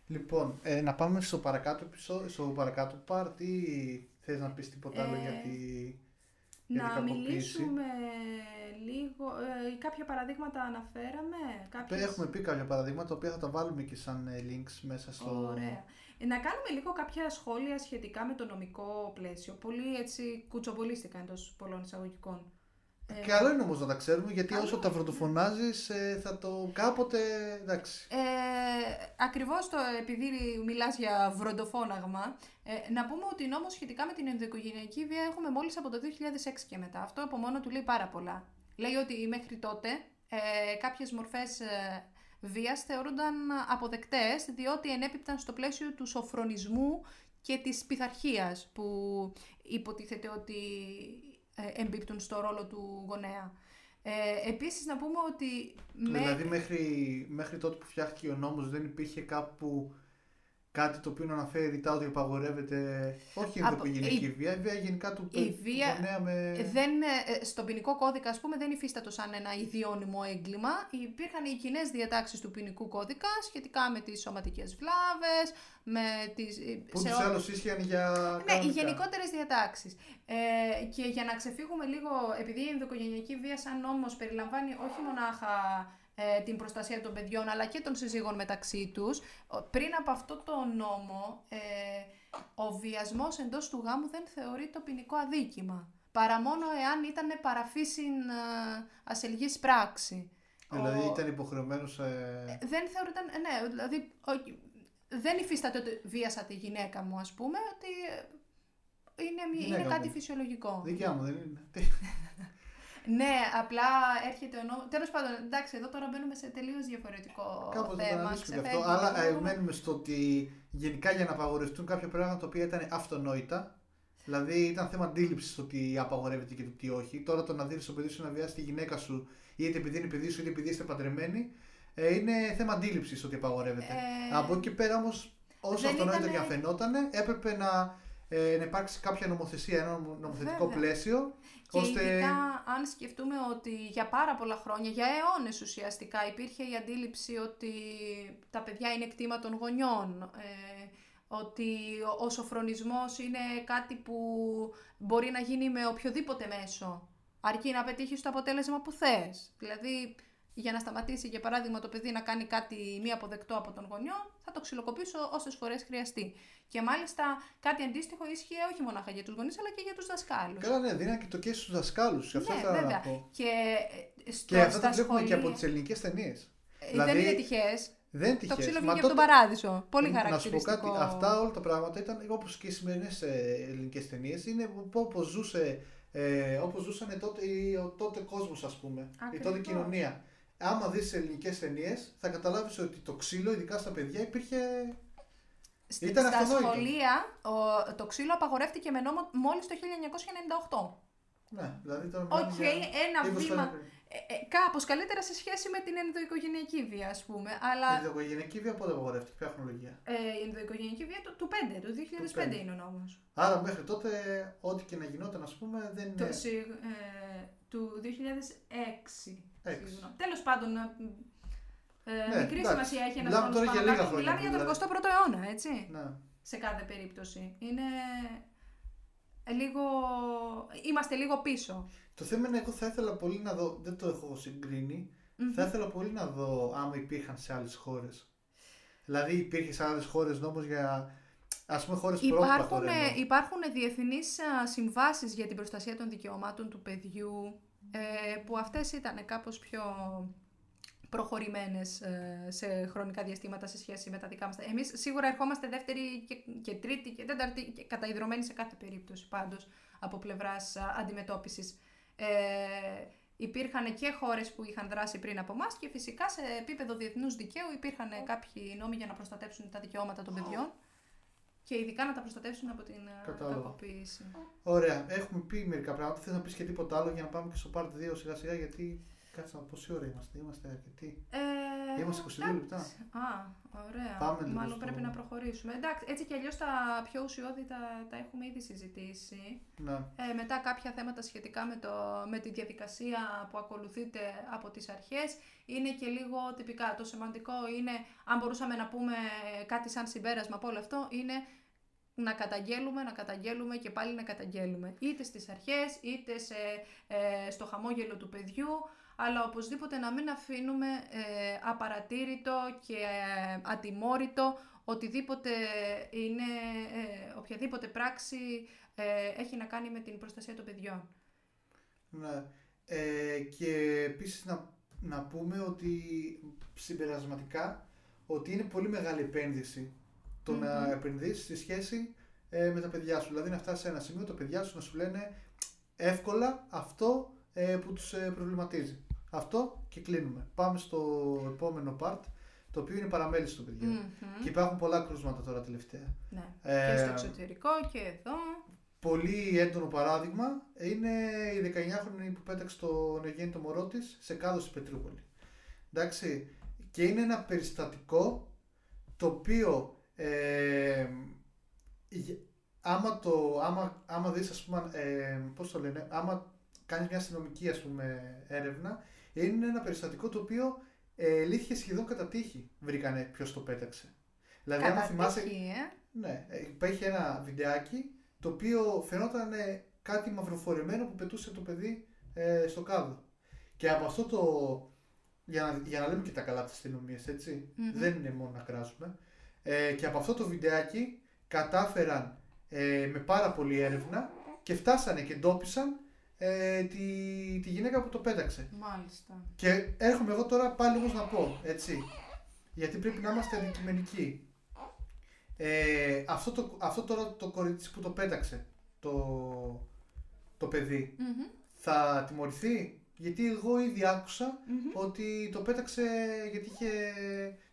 Λοιπόν, ε, να πάμε στο παρακάτω επεισόδιο, στο παρακάτω part ή θες να πεις τίποτα άλλο Ε, για τη... για την Να κακοποίηση. μιλήσουμε λίγο, ε, κάποια παραδείγματα αναφέραμε. Κάποιες... Έχουμε πει κάποια παραδείγματα, τα οποία θα τα βάλουμε και σαν ε, links μέσα στο... Ωραία. Ε, Να κάνουμε λίγο κάποια σχόλια σχετικά με το νομικό πλαίσιο. Πολύ έτσι κουτσομπολίστηκα εντός πολλών εισαγωγικών. Ε, Καλό είναι όμως να τα ξέρουμε, γιατί Καλό όσο τα βροντοφωνάζεις ε, θα το κάποτε... εντάξει. Ε, ακριβώς το, επειδή μιλάς για βροντοφώναγμα, ε, να πούμε ότι νόμος σχετικά με την ενδοοικογενειακή βία έχουμε μόλις από το 2006 και μετά. Αυτό από μόνο του λέει πάρα πολλά. Λέει ότι μέχρι τότε ε, κάποιες μορφές ε, βίας θεωρούνταν αποδεκτές διότι ενέπιπταν στο πλαίσιο του σοφρονισμού και της πειθαρχίας που υποτίθεται ότι ε, εμπίπτουν στο ρόλο του γονέα. Ε, επίσης να πούμε ότι με... Δηλαδή μέχρι, μέχρι τότε που φτιάχτηκε ο νόμος δεν υπήρχε κάπου κάτι το οποίο να αναφέρει ρητά ότι απαγορεύεται όχι η Από- ενδοοικογενειακή η- βία, η βία γενικά του, η του βία- γονέα με... Δεν, ε, στον ποινικό κώδικα, ας πούμε, δεν υφίστατο σαν ένα ιδιώνυμο έγκλημα. Υπήρχαν οι κοινές διατάξεις του ποινικού κώδικα σχετικά με τις σωματικές βλάβες, με τις... ε, Που σε τους ό- άλλους ίσχυαν για Ναι, οι κανονικά. γενικότερες διατάξεις. Ε, και για να ξεφύγουμε λίγο, επειδή η ενδοοικογενειακή βία σαν νόμος περιλαμβάνει όχι μονάχα ε, την προστασία των παιδιών, αλλά και των συζύγων μεταξύ τους, ο- πριν από αυτό το νόμο, ε, ο βιασμός εντός του γάμου δεν θεωρεί το ποινικό αδίκημα. Παρά μόνο εάν ήταν παραφύσιν ε, ασελγής πράξη. Δηλαδή Ο- ήταν υποχρεωμένος... Ε... δεν θεωρείται, ναι, δηλαδή ο- δεν υφίσταται ότι βίασα τη γυναίκα μου, ας πούμε, ότι ε, είναι, μη- Γυναίκα είναι κάτι μου. φυσιολογικό. Δικιά μου δεν είναι. [laughs] Ναι, απλά έρχεται ο νόμος. Τέλος πάντων, εντάξει, εδώ τώρα μπαίνουμε σε τελείως διαφορετικό Κάπως θα το θέμα. αναλύσουμε γι' αυτό. ξεφεύγει Αλλά το ε, νόμο. μένουμε στο ότι γενικά για να απαγορευτούν κάποια πράγματα τα οποία ήταν αυτονόητα Δηλαδή ήταν θέμα αντίληψης το τι απαγορεύεται και το τι όχι. Τώρα το να δίνεις στο παιδί σου να βιάσει τη γυναίκα σου, είτε επειδή είναι παιδί σου, είτε επειδή είστε παντρεμένοι, ε, είναι θέμα αντίληψης ότι απαγορεύεται. Ε, Από εκεί και πέρα όμως, όσο δεν αυτονόητο ήτανε- και αν φαινόταν, έπρεπε να, ε, να υπάρξει κάποια νομοθεσία, ένα νομοθετικό Βέβαια. πλαίσιο. Και ώστε... ειδικά αν σκεφτούμε ότι για πάρα πολλά χρόνια, για αιώνες ουσιαστικά, υπήρχε η αντίληψη ότι τα παιδιά είναι κτήμα των γονιών, ε, ότι ο- ο σοφρονισμός είναι κάτι που μπορεί να γίνει με οποιοδήποτε μέσο, αρκεί να πετύχεις το αποτέλεσμα που θες. Δηλαδή, για να σταματήσει, για παράδειγμα, το παιδί να κάνει κάτι μη αποδεκτό από τον γονιό, θα το ξυλοκοπήσω όσες φορές χρειαστεί. Και μάλιστα κάτι αντίστοιχο ίσχυε όχι μόνο για τους γονείς, αλλά και για τους δασκάλους. Καλά, ναι, δίνανε και το και στους δασκάλους. Αυτό Ναι, ήθελα να βέβαια. πω. Και, ε, στο, Και αυτό στα το βλέπουμε και σχολεία- από τις ελληνικές ταινίες. Ε, δηλαδή, Δεν είναι τυχέ. Δεν είναι Το τυχαίες. ξύλο Μα βγήκε από τότε- τον παράδεισο. Πολύ Να σου πω χαρακτηριστικό. κάτι, αυτά όλα τα πράγματα ήταν όπως και οι σημερινές ελληνικές ταινίες. Είναι όπως ζούσε, ε, όπως ζούσαν τότε, οι- ο τότε κόσμος, ας πούμε. Η τότε Ακριβώς. κοινωνία. Άμα δεις ελληνικές ταινίες, θα καταλάβεις ότι το ξύλο, ειδικά στα παιδιά, υπήρχε. Στη- ήταν στα αυτονόητο. σχολεία ο, το ξύλο απαγορεύτηκε με νόμο μόλις το 1998. Ναι, δηλαδή τώρα Οκ, μιλάμε για ένα 20 χρόνια βήμα. πριν. Ε, ε, κάπως καλύτερα σε σχέση με την ενδοοικογενειακή βία, ας πούμε. Αλλά Η ενδοοικογενειακή βία πότε απαγορεύτηκε, ποια χρονολογία; ε, η ενδοοικογενειακή βία του, του 5, του 2005 πέντε. είναι ο νόμος. Άρα μέχρι τότε, ό,τι και να γινόταν, ας πούμε, δεν είναι. Το, συγ- ε, του 2006. Έξι. συγγνώμη. Τέλος πάντων, ε, Ναι, μικρή εντάξει. σημασία έχει ένα Μιλάμε νόμος τώρα για πάνω λίγα κάτω. χρόνια, Μιλάμε για τον δηλαδή. 21ο αιώνα, έτσι. Ναι. Σε κάθε περίπτωση. Είναι λίγο... Είμαστε λίγο πίσω. Το θέμα είναι, εγώ θα ήθελα πολύ να δω, δεν το έχω συγκρίνει, Μμμ. θα ήθελα πολύ να δω άμα υπήρχαν σε άλλες χώρες. Δηλαδή υπήρχε σε άλλες χώρες νόμος για. Α πούμε χώρες που Υπάρχουν, ε, υπάρχουν διεθνείς α, συμβάσεις για την προστασία των δικαιωμάτων του παιδιού; Ε, που αυτές ήταν κάπως πιο προχωρημένες ε, σε χρονικά διαστήματα σε σχέση με τα δικά μας. Εμείς σίγουρα ερχόμαστε δεύτερη και, και τρίτη και τέταρτη και καταϊδρωμένοι σε κάθε περίπτωση πάντως από πλευράς α, αντιμετώπισης. Ε, υπήρχαν και χώρες που είχαν δράσει πριν από εμάς και φυσικά σε επίπεδο διεθνούς δικαίου υπήρχαν κάποιοι νόμοι για να προστατεύσουν τα δικαιώματα των παιδιών και ειδικά να τα προστατεύσουν από την ε, Κατάλαβα. κακοποίηση. Ωραία, έχουμε πει μερικά πράγματα. Θες να πεις και τίποτα άλλο για να πάμε και στο part 2 σιγά σιγά γιατί. Κάτσε να πω πόση ώρα είμαστε. Είμαστε αρκετοί. Ε, Είμαστε 22 λεπτά. Α, ωραία. Πάμε λίγο Μάλλον στο- πρέπει να προχωρήσουμε. Εντάξει, έτσι κι αλλιώς τα πιο ουσιώδη τα, τα έχουμε ήδη συζητήσει. Ναι. Ε, μετά κάποια θέματα σχετικά με, το, με τη διαδικασία που ακολουθείται από τις αρχές είναι και λίγο τυπικά. Το σημαντικό είναι, αν μπορούσαμε να πούμε κάτι σαν συμπέρασμα από όλο αυτό, είναι να καταγγέλουμε, να καταγγέλουμε και πάλι να καταγγέλουμε. Είτε στις αρχές, είτε σε, ε, στο χαμόγελο του παιδιού, αλλά οπωσδήποτε να μην αφήνουμε ε, απαρατήρητο και ε, ατιμόρυτο οτιδήποτε είναι, ε, οποιαδήποτε πράξη ε, έχει να κάνει με την προστασία των παιδιών. ναι. Ε, και επίσης να, να πούμε ότι συμπερασματικά ότι είναι πολύ μεγάλη επένδυση το να Μμμ. επενδύσεις στη σχέση ε, με τα παιδιά σου. Δηλαδή να φτάσεις σε ένα σημείο τα παιδιά σου να σου λένε εύκολα αυτό ε, που τους ε, προβληματίζει. Αυτό και κλείνουμε. Πάμε στο επόμενο part, το οποίο είναι παραμέληση των παιδιών. Μμμ. Και υπάρχουν πολλά κρούσματα τώρα τελευταία. Ναι. Ε, και στο εξωτερικό και εδώ. Πολύ έντονο παράδειγμα είναι η 19χρονη που πέταξε το νεογέννητο μωρό της σε κάδος στην Πετρούπολη. Εντάξει. Και είναι ένα περιστατικό το οποίο ε, γε- άμα, το, άμα, άμα δεις ας πούμε, ε, πώς το λένε, άμα κάνεις μια αστυνομική ας πούμε έρευνα, είναι ένα περιστατικό το οποίο ε, λύθηκε σχεδόν κατά τύχη. Βρήκανε ποιος το πέταξε. Δηλαδή άμα Κατά θυμάσαι, τύχη, ε. ναι, ε, υπάρχει ένα βιντεάκι το οποίο φαινόταν ε, κάτι μαυροφορεμένο που πετούσε το παιδί ε, στο κάδο. Και από αυτό το. Για να, για να λέμε και τα καλά τη αστυνομία, έτσι. Μμμ. Δεν είναι μόνο να κράσουμε. Ε, και από αυτό το βιντεάκι κατάφεραν ε, με πάρα πολλή έρευνα και φτάσανε και εντόπισαν ε, τη, τη γυναίκα που το πέταξε. Μάλιστα. Και έρχομαι εγώ τώρα πάλι όμως να πω, έτσι, γιατί πρέπει να είμαστε αντικειμενικοί. Ε, αυτό, το, αυτό τώρα το κορίτσι που το πέταξε, το, το παιδί, Μμμ. θα τιμωρηθεί; Γιατί εγώ ήδη άκουσα Μμμ. ότι το πέταξε γιατί είχε...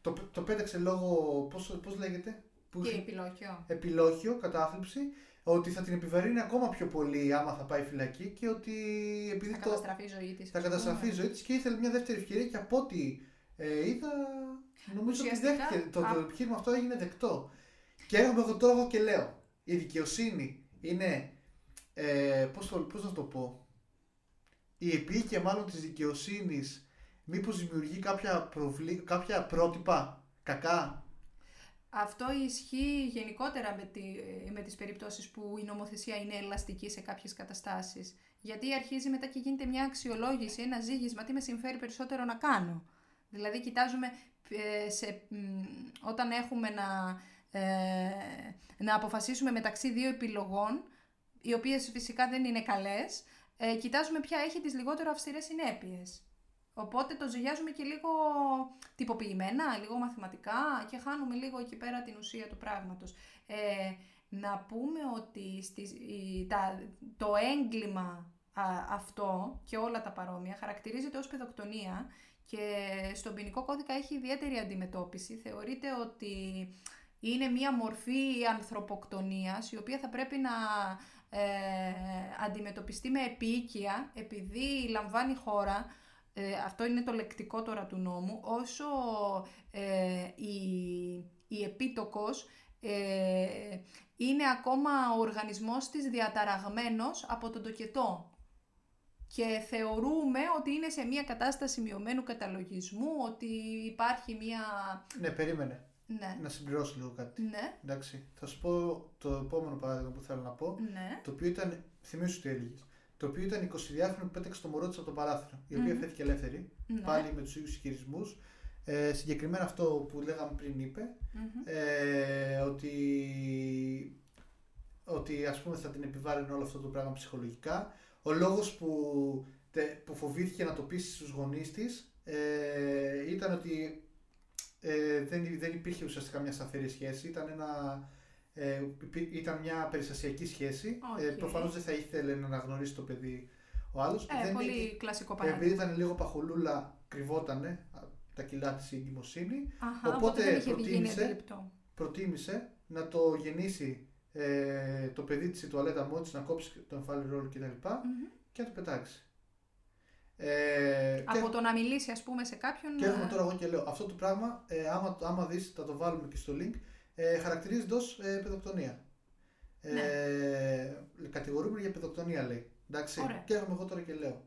Το, το πέταξε λόγω, πώς, πώς λέγεται, που Και είχε επιλόχιο. επιλόχιο, κατάθλιψη, ότι θα την επιβαρύνει ακόμα πιο πολύ άμα θα πάει φυλακή και ότι επειδή Θα το, καταστραφεί η ζωή της. θα καταστραφεί η ζωή της και ήθελε μια δεύτερη ευκαιρία και από ό,τι ε, είδα νομίζω ότι Ουσιαστικά, δέχτηκε το, το α- επιχείρημα αυτό έγινε δεκτό. Και έρχομαι εγώ τώρα εγώ και λέω η δικαιοσύνη είναι ε, πώς, το, πώς να το πω η επίοικια μάλλον της δικαιοσύνης μήπως δημιουργεί κάποια, προβλή, κάποια πρότυπα κακά; Αυτό ισχύει γενικότερα με, τη, με τις περιπτώσεις που η νομοθεσία είναι ελαστική σε κάποιες καταστάσεις. Γιατί αρχίζει μετά και γίνεται μια αξιολόγηση, ένα ζήγισμα, τι με συμφέρει περισσότερο να κάνω. Δηλαδή κοιτάζουμε ε, σε, μ, όταν έχουμε να, ε, να αποφασίσουμε μεταξύ δύο επιλογών, οι οποίες φυσικά δεν είναι καλές, ε, κοιτάζουμε ποια έχει τις λιγότερο αυστηρές συνέπειες. Οπότε το ζυγιάζουμε και λίγο τυποποιημένα, λίγο μαθηματικά και χάνουμε λίγο εκεί πέρα την ουσία του πράγματος. Ε, να πούμε ότι στη, η- τα, το έγκλημα α, αυτό και όλα τα παρόμοια χαρακτηρίζεται ως παιδοκτονία και στον ποινικό κώδικα έχει ιδιαίτερη αντιμετώπιση. Θεωρείται ότι είναι μία μορφή ανθρωποκτονίας η οποία θα πρέπει να ε, αντιμετωπιστεί με επίοικια επειδή λαμβάνει χώρα ε, αυτό είναι το λεκτικό τώρα του νόμου, όσο ε, η, η επίτοκος ε, είναι ακόμα ο οργανισμός της διαταραγμένος από τον τοκετό. Και θεωρούμε ότι είναι σε μια κατάσταση μειωμένου καταλογισμού, ότι υπάρχει μια... ναι περίμενε Ναι, να συμπληρώσω λίγο κάτι ναι, εντάξει θα σου πω το επόμενο παράδειγμα που θέλω να πω ναι. το οποίο ήταν, θυμίσου τι έλεγες. Το οποίο ήταν 22χρονη που πέταξε το μωρό της από το παράθυρο. Η οποία Μμμ. φέθηκε ελεύθερη, ναι. πάλι με τους ίδιους ισχυρισμούς. Ε, συγκεκριμένα αυτό που λέγαμε πριν είπε, Μμμ. ε, ότι, ότι ας πούμε θα την επιβάλλουν όλο αυτό το πράγμα ψυχολογικά. Ο λόγος που, τε- που φοβήθηκε να το πει στους γονείς της ε, ήταν ότι ε, δεν, δεν υπήρχε ουσιαστικά μια σταθερή σχέση. Ήταν, ένα, ε, υπή- ήταν μια περιστασιακή σχέση. Ε, Οκ. προφανώς δεν θα ήθελε να αναγνωρίσει το παιδί ο άλλος. Ε, δεν πολύ κλασικό επειδή παράδειγμα. ήταν λίγο παχουλούλα, κρυβότανε α, τα κιλά της η εγκυμοσύνη Αχα, οπότε οπότε δεν είχε γίνει προτίμησε- αντιληπτό. προτίμησε να το γεννήσει ε, το παιδί της η τουαλέτα μόνη της, να κόψει το εμφάλι ρόλο κτλ. Μμμ. και να το πετάξει. Ε, Από και, το να μιλήσει, ας πούμε, σε κάποιον. και έρχομαι ε, τώρα εγώ και λέω, αυτό το πράγμα, ε, άμα, άμα δεις, θα το βάλουμε και στο link, ε, χαρακτηρίζεται ως ε, παιδοκτονία. Ε, κατηγορούμενο για παιδοκτονία λέει. Εντάξει, Ναι. Ωραία. και έρχομαι εγώ τώρα και λέω.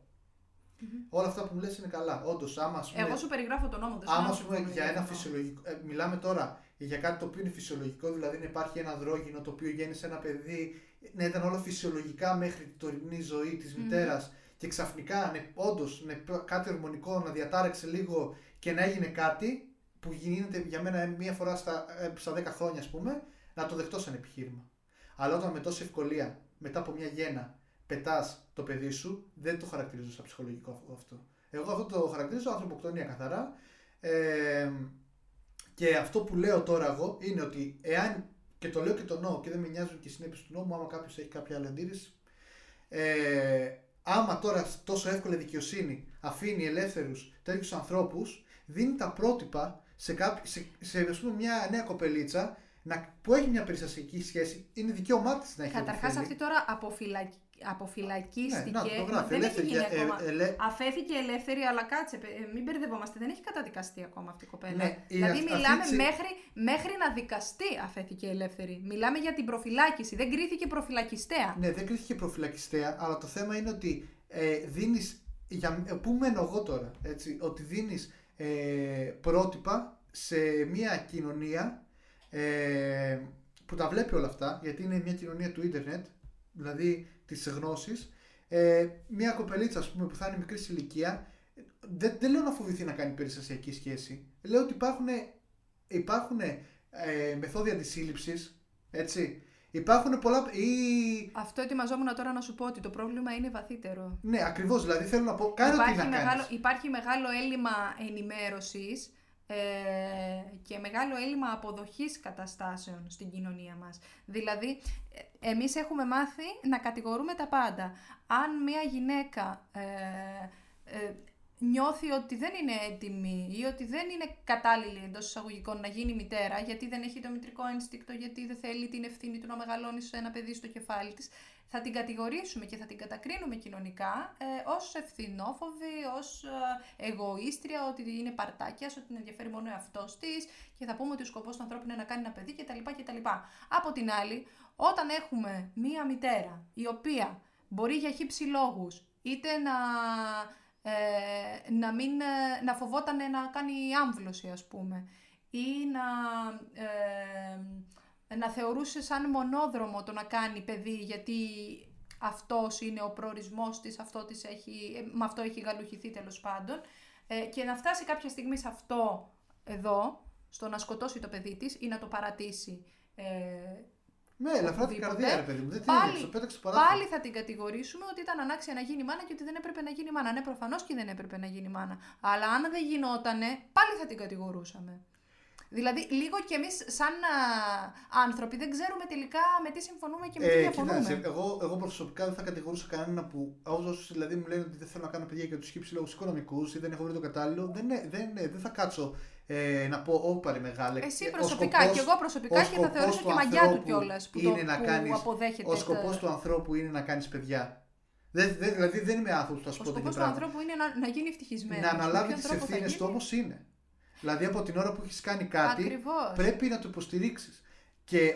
Μμμ. Όλα αυτά που μου λες είναι καλά. Όντως, άμα ας πούμε, Εγώ σου περιγράφω τον νόμο. δεν σου Άμα λέω ας πούμε συμφωνώ για ένα αυτό. φυσιολογικό. ε, μιλάμε τώρα για κάτι το οποίο είναι φυσιολογικό, δηλαδή να υπάρχει ένα δρόγινο το οποίο γέννησε ένα παιδί, να ήταν όλο φυσιολογικά μέχρι την τωρινή ζωή της Μμμ. μητέρας και ξαφνικά ναι, όντως κάτι ορμονικό να διατάραξε λίγο και να έγινε κάτι που γίνεται για μένα μία φορά στα, ε, στα 10 χρόνια, ας πούμε, να το δεχτώ σαν επιχείρημα. Αλλά όταν με τόση ευκολία, μετά από μια γέννα, πετάς το παιδί σου, δεν το χαρακτηρίζω σαν ψυχολογικό αυτό. Εγώ αυτό το χαρακτηρίζω ανθρωποκτονία καθαρά. Ε, και αυτό που λέω τώρα εγώ είναι ότι εάν και το λέω και το νόμο και δεν με νοιάζουν και οι συνέπειες του νόμου, άμα κάποιος έχει κάποια άλλη αντίρρηση. Ε, άμα τώρα τόσο εύκολα η δικαιοσύνη αφήνει ελεύθερους τέτοιους ανθρώπους, δίνει τα πρότυπα σε, κάποι, σε, σε ας πούμε, μια νέα κοπελίτσα να, που έχει μια περιστασιακή σχέση. Είναι δικαίωμά της να έχει ό,τι Καταρχάς, θέλει. αυτή τώρα αποφυλακ... αποφυλακίστηκε. Ναι, να, το Μα γράφει. δεν έχει Ελεύθερη, γίνει ε, ακόμα. ε, ελε- Αφέθηκε ελεύθερη, αλλά κάτσε, παι- ε, μην μπερδευόμαστε. Δεν έχει καταδικαστεί ακόμα αυτή η κοπέλα. Ναι, η δηλαδή, αυ- μιλάμε αυτή τη- μέχρι, μέχρι να δικαστεί αφέθηκε ελεύθερη. Μιλάμε για την προφυλάκηση. Δεν κρίθηκε προφυλακιστέα. Ναι, δεν κρίθηκε προφυλακιστέα, αλλά το θέμα είναι ότι ε, δίνεις, για, ε, πού μένω εγώ τώρα, έτσι, ότι δίνεις ε, πρότυπα σε μια κοινωνία ε, που τα βλέπει όλα αυτά, γιατί είναι μια κοινωνία του ίντερνετ, δηλαδή της γνώσης, ε, μια κοπελίτσα ας πούμε, που θα είναι μικρή σε ηλικία, δεν, δεν λέω να φοβηθεί να κάνει περιστασιακή σχέση. Λέω ότι υπάρχουν, υπάρχουν ε, μεθόδια αντισύλληψης, έτσι. Υπάρχουν πολλά. Ή... Αυτό ετοιμαζόμουν τώρα να σου πω ότι το πρόβλημα είναι βαθύτερο. Ναι, ακριβώς. Δηλαδή θέλω να πω. Κάνε ό,τι υπάρχει, να μεγάλο, κάνεις. υπάρχει μεγάλο έλλειμμα ενημέρωσης ε, και μεγάλο έλλειμμα αποδοχής καταστάσεων στην κοινωνία μας. Δηλαδή, ε, εμείς έχουμε μάθει να κατηγορούμε τα πάντα. Αν μια γυναίκα ε, ε, νιώθει ότι δεν είναι έτοιμη ή ότι δεν είναι κατάλληλη εντός εισαγωγικών να γίνει μητέρα, γιατί δεν έχει το μητρικό ένστικτο, γιατί δεν θέλει την ευθύνη του να μεγαλώνει σε ένα παιδί στο κεφάλι της, θα την κατηγορήσουμε και θα την κατακρίνουμε κοινωνικά ε, ως ευθυνόφοβη, ως ε, εγωίστρια, ότι είναι παρτάκια, ότι την ενδιαφέρει μόνο εαυτός της και θα πούμε ότι ο σκοπός του ανθρώπου είναι να κάνει ένα παιδί κτλ. κτλ. Από την άλλη, όταν έχουμε μία μητέρα η οποία μπορεί για χύψη λόγους είτε να ε, να, μην, ε, να φοβόταν να κάνει άμβλωση ας πούμε. Ή να, ε, να θεωρούσε σαν μονόδρομο το να κάνει παιδί γιατί αυτός είναι ο προορισμός της, αυτό της έχει, ε, με αυτό έχει γαλουχηθεί τέλος πάντων. Και να φτάσει κάποια στιγμή σε αυτό εδώ, στο να σκοτώσει το παιδί της ή να το παρατήσει ναι, ελαφρά την καρδιά, ρε παιδί μου. Δεν την πάλι, πέταξε Πάλι θα την κατηγορήσουμε ότι ήταν ανάξια να γίνει μάνα και ότι δεν έπρεπε να γίνει μάνα. Ναι, προφανώς και δεν έπρεπε να γίνει μάνα. Αλλά αν δεν γινότανε, πάλι θα την κατηγορούσαμε. Δηλαδή, λίγο κι εμείς, σαν α, άνθρωποι, δεν ξέρουμε τελικά με τι συμφωνούμε και με τι ε, διαφωνούμε. Κοιτάξτε, εγώ, εγώ προσωπικά δεν θα κατηγορούσα κανένα που, όσου δηλαδή μου λένε ότι δεν θέλω να κάνω παιδιά για τους χύψη λόγους οικονομικούς ή δεν έχω βρει το κατάλληλο, δεν, δεν, δεν θα κάτσω ε, να πω όπαρη μεγάλη. Εσύ προσωπικά σκοπός, και εγώ προσωπικά και θα θεωρήσω και μαγιά του κιόλας που, είναι το, να που κάνεις, αποδέχεται. Ο σκοπός του ανθρώπου είναι να κάνεις παιδιά. Δεν, δεν, δηλαδή δεν είμαι άνθρωπος που θα σου πω Ο σκοπός του ανθρώπου είναι να, να γίνει ευτυχισμένος. Να αναλάβει τις ευθύνες του όμως είναι. Δηλαδή από την ώρα που έχεις κάνει κάτι Ακριβώς. πρέπει να το υποστηρίξεις.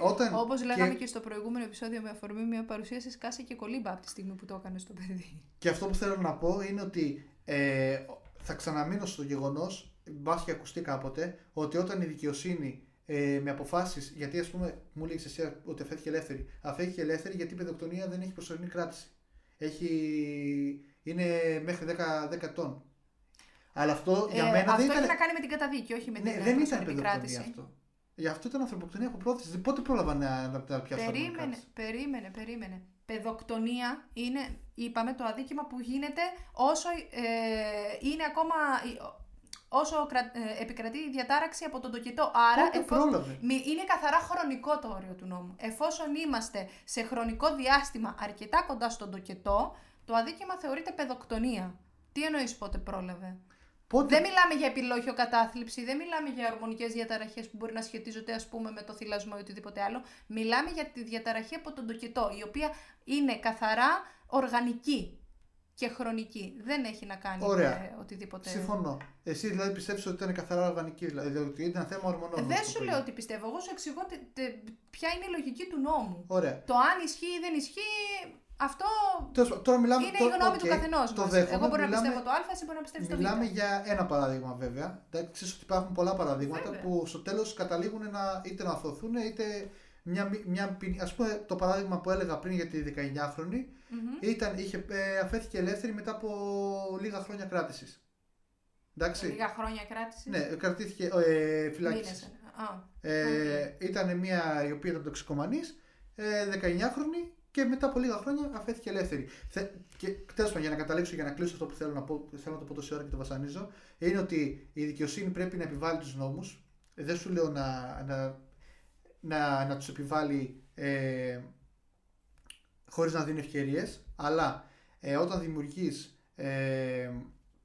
όταν... Όπως λέγαμε και... στο προηγούμενο επεισόδιο με αφορμή μια παρουσίαση, σκάσε και κολύμπα από τη στιγμή που το έκανες στο παιδί. Και αυτό που θέλω να πω είναι ότι ε, θα ξαναμείνω στο γεγονός μπα και ακουστεί κάποτε, ότι όταν η δικαιοσύνη ε, με αποφάσεις, γιατί ας πούμε μου λέει εσύ ότι αφέθηκε ελεύθερη. Αφέθηκε ελεύθερη γιατί η παιδοκτονία δεν έχει προσωρινή κράτηση. Έχει, είναι μέχρι 10, 10 ετών. Αλλά αυτό για ε, μένα αυτό δεν ήταν. Αυτό έχει να κάνει με την καταδίκη, όχι με ναι, την Δεν ήταν παιδοκτονία αυτό. Γι' αυτό ήταν ανθρωποκτονία από πρόθεση. Πότε πρόλαβα να, να, να πιάσω Περίμενε, περίμενε, περίμενε. Παιδοκτονία είναι, είπαμε, το αδίκημα που γίνεται όσο ε, είναι ακόμα όσο ε, επικρατεί η διατάραξη από τον τοκετό. Άρα είναι καθαρά χρονικό το όριο του νόμου. Εφόσον είμαστε σε χρονικό διάστημα αρκετά κοντά στον τοκετό, το αδίκημα θεωρείται παιδοκτονία. Τι εννοείς πότε πρόλαβε; Πότε... Δεν μιλάμε για επιλόγιο κατάθλιψη, δεν μιλάμε για ορμονικές διαταραχές που μπορεί να σχετίζονται ας πούμε, με το θυλασμό ή οτιδήποτε άλλο. Μιλάμε για τη διαταραχή από τον τοκετό, η οποία είναι καθαρά οργανική και χρονική. Δεν έχει να κάνει με οτιδήποτε. Συμφωνώ. Εσύ δηλαδή πιστεύεις ότι ήταν καθαρά οργανική, δηλαδή ότι ήταν θέμα ορμονών. Δεν σου λέω ότι πιστεύω. Εγώ σου εξηγώ τε, τε, ποια είναι η λογική του νόμου. Ωραία. Το αν ισχύει ή δεν ισχύει, αυτό τώρα μιλάμε, είναι η γνώμη okay, του καθενός Εγώ μπορώ μιλάμε, να πιστεύω το Α, εσύ μπορείς να πιστεύεις το Β. Μιλάμε για ένα παράδειγμα βέβαια. Εντάξει, ότι υπάρχουν πολλά παραδείγματα βέβαια. που στο τέλος καταλήγουν να, είτε να αθωθούν είτε μια, μια, ας πούμε το παράδειγμα που έλεγα πριν για τη 19χρονη mm-hmm. ήταν, είχε, ε, αφέθηκε ελεύθερη μετά από λίγα χρόνια κράτησης. Εντάξει. Λίγα χρόνια κράτησης. Ναι, κρατήθηκε ε, φυλάκισης. Ε, Ήταν μια η οποία ήταν τοξικομανής, ε, 19χρονη και μετά από λίγα χρόνια αφέθηκε ελεύθερη. Θε, και τέλος για να καταλήξω, για να κλείσω αυτό που θέλω να, πω, θέλω να το πω τόση ώρα και το βασανίζω, είναι ότι η δικαιοσύνη πρέπει να επιβάλλει τους νόμους. Δεν σου λέω να, να να, να τους επιβάλλει ε, χωρίς να δίνει ευκαιρίες αλλά ε, όταν δημιουργείς ε,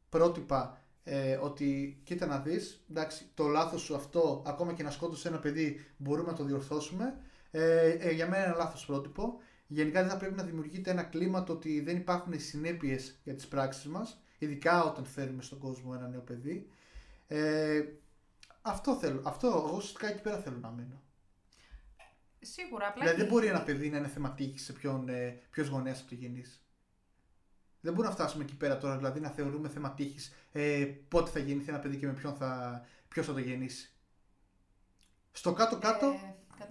πρότυπα ε, ότι κοίτα να δεις εντάξει, το λάθος σου αυτό ακόμα και να σκότωσε ένα παιδί μπορούμε να το διορθώσουμε. Ε, ε, για μένα είναι ένα λάθος πρότυπο. Γενικά δεν θα πρέπει να δημιουργείται ένα κλίμα το ότι δεν υπάρχουν συνέπειες για τις πράξεις μας ειδικά όταν φέρουμε στον κόσμο ένα νέο παιδί. Αυτό θέλω, αυτό εγώ ουσιαστικά εκεί πέρα θέλω να μείνω Σίγουρα. Απλά δηλαδή δεν μπορεί ένα παιδί να είναι θεματική σε ποιον, ε, ποιος γονέας από το γεννήσει. Δεν μπορούμε να φτάσουμε εκεί πέρα τώρα, δηλαδή να θεωρούμε θεματική ε, πότε θα γεννηθεί ένα παιδί και με ποιον θα, ποιος θα το γεννήσει. Στο κάτω-κάτω,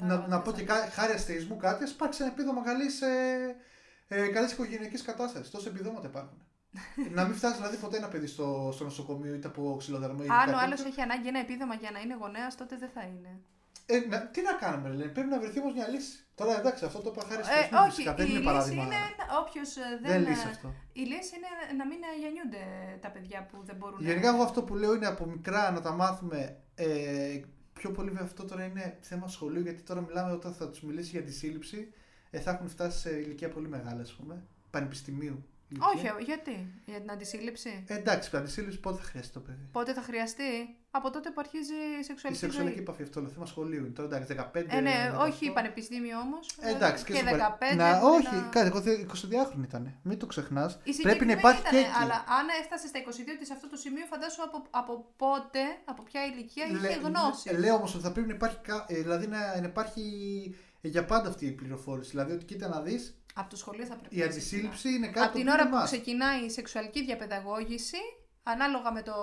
ε, να, να πω και χάρη αστεϊσμού κάτι, α υπάρξει ένα επίδομα καλής ε, ε, καλής οικογενειακής κατάστασης. Τόσα επιδόματα υπάρχουν. [laughs] να μην φτάσει δηλαδή ποτέ ένα παιδί στο, στο νοσοκομείο είτε από ξυλοδαρμό. Αν ο άλλος έχει ανάγκη ένα επίδομα για να είναι γονέας, τότε δεν θα είναι. Ε, να, τι να κάνουμε, λένε. Πρέπει να βρεθεί όμως μια λύση. Τώρα εντάξει, αυτό το είπα χάρη ε, Όχι, δεν είναι παράδειγμα. Είναι, όποιος ε, δεν, δεν λύσει αυτό. Η λύση είναι να μην γεννιούνται τα παιδιά που δεν μπορούν Γενικά, να... εγώ αυτό που λέω είναι από μικρά να τα μάθουμε. Ε, πιο πολύ βέβαια αυτό τώρα είναι θέμα σχολείου, γιατί τώρα μιλάμε όταν θα τους μιλήσει για τη σύλληψη, ε, θα έχουν φτάσει σε ηλικία πολύ μεγάλη, ας πούμε. Πανεπιστημίου ηλικία. Όχι, γιατί, για την αντισύλληψη; Ε, εντάξει, η αντισύλληψη πότε θα χρειαστεί το παιδί; Πότε θα χρειαστεί, από τότε που αρχίζει η Η σεξουαλική, σεξουαλική ζωή. επαφή, αυτό είναι θέμα σχολείου. είναι. Τώρα εντάξει, 15. Ε, ναι, 18. όχι πανεπιστήμιο όμως. Ε, εντάξει, και, και στο παρε- 15. Να, μπορεί όχι, να- κάτι, εγώ θε- 22χρονη ήταν. Μην το ξεχνάς. Η Πρέπει να συγκεκριμένη υπάρχει και ήτανε, εκεί. Αλλά αν έφτασε στα 22 της σε αυτό το σημείο, φαντάσου από, από πότε, από ποια ηλικία είχε Λέ- γνώση. λέ- Λέω όμως ότι θα πρέπει να υπάρχει, κα- ε, δηλαδή να, να υπάρχει για πάντα αυτή η πληροφόρηση. Δηλαδή ότι κοίτα να δεις, Από το σχολείο θα πρέπει η να αντισύλληψη είναι κάτι Από το την οποίο ώρα είναι που must. ξεκινάει η σεξουαλική διαπαιδαγώγηση, ανάλογα με το.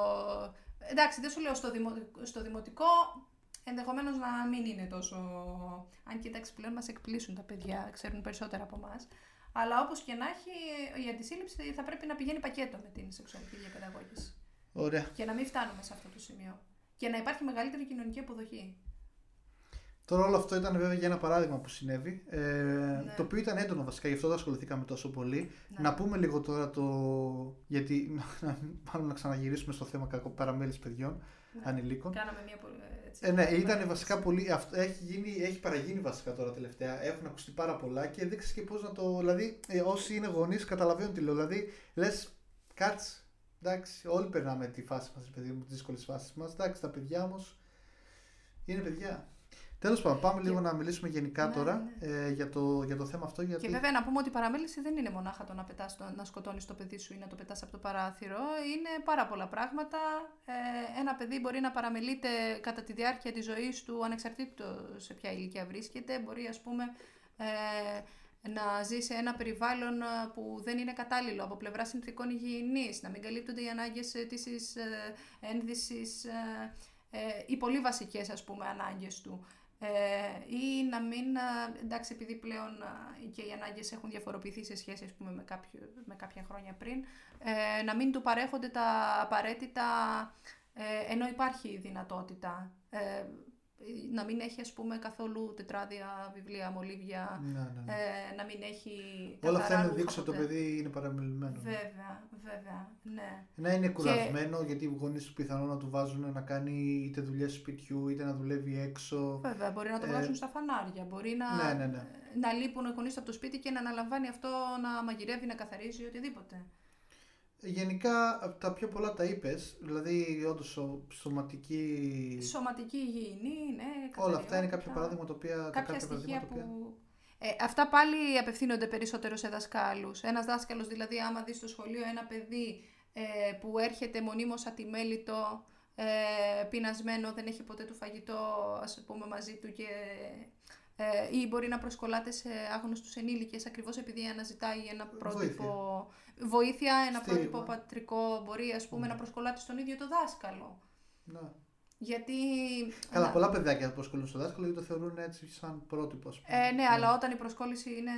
Εντάξει, δεν σου λέω στο, δημο... στο δημοτικό, ενδεχομένως να μην είναι τόσο. Αν και εντάξει, πλέον μας εκπλήσουν τα παιδιά, ξέρουν περισσότερα από εμάς. Αλλά όπως και να έχει, η αντισύλληψη θα πρέπει να πηγαίνει πακέτο με την σεξουαλική διαπαιδαγώγηση. Ωραία. Και να μην φτάνουμε σε αυτό το σημείο. Και να υπάρχει μεγαλύτερη κοινωνική αποδοχή. Τώρα όλο αυτό ήταν βέβαια για ένα παράδειγμα που συνέβη. Ε, Ναι. Το οποίο ήταν έντονο βασικά, γι' αυτό δεν ασχοληθήκαμε τόσο πολύ. Ναι. Να πούμε λίγο τώρα το. Γιατί μάλλον να ξαναγυρίσουμε στο θέμα κακο- παραμέληση παιδιών Ναι. ανηλίκων. Κάναμε μια πολύ. Έτσι, Ε, ναι, ήταν παρέμβαση. βασικά πολύ. Αυτό, έχει, γίνει, έχει παραγίνει βασικά τώρα τελευταία. Έχουν ακουστεί πάρα πολλά και δεν ξέρεις και πώς να το. Δηλαδή, ε, όσοι είναι γονείς καταλαβαίνουν τι λέω. Δηλαδή, λες, κάτσε. Εντάξει, όλοι περνάμε τη φάση μας, παιδί μου, τις δύσκολες φάσεις μας. Εντάξει, τα παιδιά όμως είναι παιδιά. Τέλος πάντων, πάμε Και- λίγο να μιλήσουμε γενικά Ναι, τώρα ναι. Ε, για, το, για το θέμα αυτό. Γιατί... Και βέβαια να πούμε ότι η παραμέληση δεν είναι μονάχα το να, πετάς το, να σκοτώνεις το παιδί σου ή να το πετάς από το παράθυρο. Είναι πάρα πολλά πράγματα. Ε, ένα παιδί μπορεί να παραμελείται κατά τη διάρκεια της ζωής του ανεξαρτήτως σε ποια ηλικία βρίσκεται. Μπορεί ας πούμε ε, να ζει σε ένα περιβάλλον ε, που δεν είναι κατάλληλο από πλευρά συνθηκών υγιεινής, να μην καλύπτονται οι ανάγκες αίτησης ε, ένδυσης ε, ε, οι πολύ βασικές ας πούμε ανάγκες του. Ε, ή να μην, ε, εντάξει επειδή πλέον ε, και οι ανάγκες έχουν διαφοροποιηθεί σε σχέση ας πούμε, με, κάποιο, με κάποια χρόνια πριν, ε, να μην του παρέχονται τα απαραίτητα ε, ενώ υπάρχει η δυνατότητα. Ε, να μην έχει ας πούμε καθόλου τετράδια, βιβλία, μολύβια, Ναι, ναι, ναι. ε, να μην έχει Όλα αυτά καθαρά είναι ρούχα δείξω ότι το ποτέ. παιδί είναι παραμελημένο. ναι. Βέβαια, βέβαια, ναι. Να είναι κουρασμένο γιατί οι γονείς του πιθανόν να του βάζουν να κάνει είτε δουλειές σπιτιού είτε να δουλεύει έξω. Βέβαια, μπορεί να το Ε, βγάζουν στα φανάρια, μπορεί να, Ναι, ναι, ναι. να λείπουν οι γονείς από το σπίτι και να αναλαμβάνει αυτό να μαγειρεύει, να καθαρίζει, οτιδήποτε. Γενικά τα πιο πολλά τα είπες, δηλαδή όντως σωματική. Σωματική υγιεινή, ναι. Όλα αυτά είναι κάποια καθαριότητα. παράδειγμα τα οποία. τα Κάποια κάποια στοιχεία παραδείγματα τα οποία- που. Ε, αυτά πάλι απευθύνονται περισσότερο σε δασκάλους. Ένας δάσκαλος, δηλαδή, άμα δεις στο σχολείο ένα παιδί ε, που έρχεται μονίμως ατιμέλητο, ε, πεινασμένο, δεν έχει ποτέ του φαγητό, ας πούμε, μαζί του και ε, ή μπορεί να προσκολάται σε άγνωστους ενήλικες ακριβώς επειδή αναζητάει ένα πρότυπο βοήθεια, ένα Στήριγμα. πρότυπο πατρικό, μπορεί ας πούμε Ναι. να προσκολάται στον ίδιο το δάσκαλο. Ναι. Γιατί... Καλά, να- πολλά παιδάκια που ασχολούνται στο δάσκαλο γιατί το θεωρούν έτσι σαν πρότυπο. ας πούμε. Ε, ναι, αλλά όταν η προσκόλληση είναι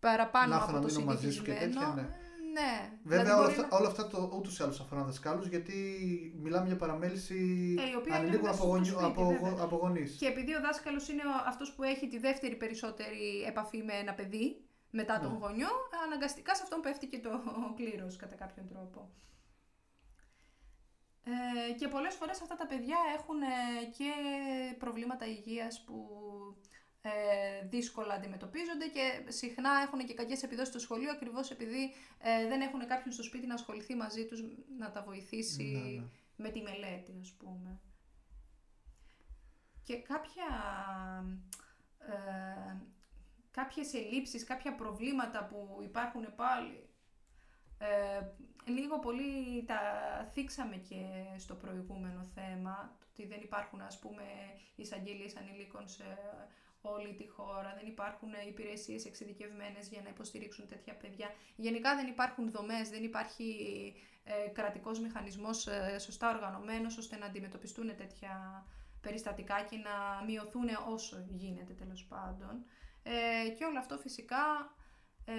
παραπάνω Να έρθω από να το μείνω μαζί σου και συνηθισμένο. τέτοια, ναι. ναι. Βέβαια, Δηλαδή όλα μπορεί αυτά, όλα αυτά το, ούτως ή άλλως αφορά δασκάλους γιατί μιλάμε για παραμέληση Ε, η οποία είναι ανηλίκων μέσα από, στο γονι... σπίτι, από, βέβαια. από γονείς. Και επειδή ο δάσκαλος είναι ο- αυτός που έχει τη δεύτερη περισσότερη επαφή με ένα παιδί, μετά τον Ναι. γονιό, αναγκαστικά σε αυτόν πέφτει και το [laughs] κλήρος κατά κάποιον τρόπο. Ε, και πολλές φορές αυτά τα παιδιά έχουν ε, και προβλήματα υγείας που ε, δύσκολα αντιμετωπίζονται και συχνά έχουν και κακές επιδόσεις στο σχολείο ακριβώς επειδή ε, δεν έχουν κάποιον στο σπίτι να ασχοληθεί μαζί τους, να τα βοηθήσει Ναι, ναι. με τη μελέτη ας πούμε. Και κάποια, ε, κάποιες ελλείψεις, κάποια προβλήματα που υπάρχουν πάλι, ε, λίγο πολύ τα θίξαμε και στο προηγούμενο θέμα, το ότι δεν υπάρχουν ας πούμε εισαγγελίες ανηλίκων σε όλη τη χώρα, δεν υπάρχουν υπηρεσίες εξειδικευμένες για να υποστηρίξουν τέτοια παιδιά. Γενικά δεν υπάρχουν δομές, δεν υπάρχει ε, κρατικός μηχανισμός ε, σωστά οργανωμένος ώστε να αντιμετωπιστούν τέτοια περιστατικά και να μειωθούν όσο γίνεται τέλος πάντων. Ε, και όλο αυτό φυσικά ε,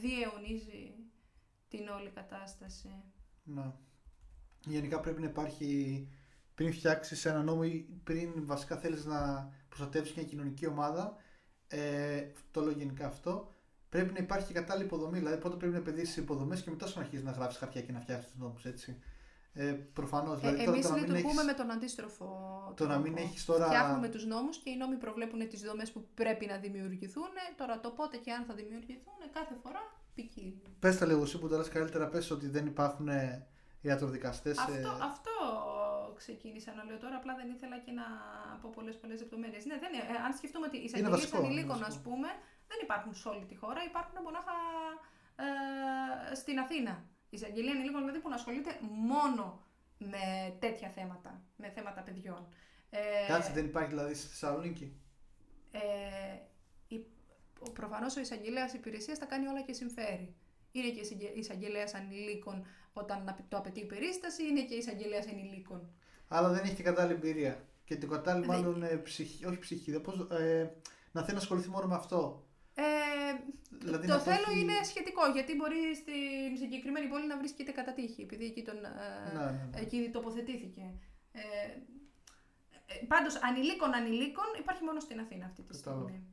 διαιωνίζει την όλη κατάσταση. Ναι. Γενικά πρέπει να υπάρχει πριν φτιάξεις ένα νόμο ή πριν βασικά θέλεις να προστατεύσεις μια κοινωνική ομάδα. Ε, το λέω γενικά αυτό. Πρέπει να υπάρχει και κατάλληλη υποδομή. Δηλαδή, πρώτα πρέπει να επενδύσεις υποδομές και μετά σου να αρχίσει να γράφεις χαρτιά και να φτιάξει τους νόμους. Έτσι. Ε, Προφανώς. Ε, Δηλαδή, Εμείς τώρα το να μην λειτουργούμε έχεις- με τον αντίστροφο Το να μην τρόπο. έχεις τώρα. Φτιάχνουμε τους νόμους και οι νόμοι προβλέπουν τις δομές που πρέπει να δημιουργηθούν. Τώρα το πότε και αν θα δημιουργηθούν κάθε φορά ποικίλει. Πες τα λίγο εσύ που τώρα καλύτερα, πες ότι δεν υπάρχουν ε, ιατροδικαστές. Αυτό, αυτό ξεκίνησα να λέω τώρα, απλά δεν ήθελα και να πω πολλές πολλές λεπτομέρειες. Ναι, δεν, είναι- ε, αν σκεφτούμε ότι οι εισαγγελίες βασικό, είναι ανηλίκων, ας βασικό. πούμε, δεν υπάρχουν σε όλη τη χώρα, υπάρχουν μονάχα ε, στην Αθήνα. Η εισαγγελία ανηλίκων δηλαδή που να ασχολείται μόνο με τέτοια θέματα, με θέματα παιδιών. Ε, Κάτσε, δεν υπάρχει δηλαδή στη Θεσσαλονίκη. ε, η- ο- προφανώς ο εισαγγελέας υπηρεσίας τα κάνει όλα και συμφέρει. Είναι και εισαγγελέας ανηλίκων όταν απαι- το απαιτεί η περίσταση, είναι και εισαγγελέας ενηλίκων. Αλλά δεν έχει και κατάλληλη εμπειρία. Και την κατάλληλη, Δεν- μάλλον ε, ψυχή, όχι ψυχή, δεν, πώς, ε, να θέλει να ασχοληθεί μόνο με αυτό. Ε, Δηλαδή το να θέλω έχει- είναι σχετικό, γιατί μπορεί στην συγκεκριμένη πόλη να βρίσκεται κατά τύχη, επειδή εκεί, τον, ε, Ναι, ναι, ναι. εκεί τοποθετήθηκε. Ε, ε, πάντως, ανηλίκων ανηλίκων υπάρχει μόνο στην Αθήνα αυτή τη Κατάλαβα. στιγμή.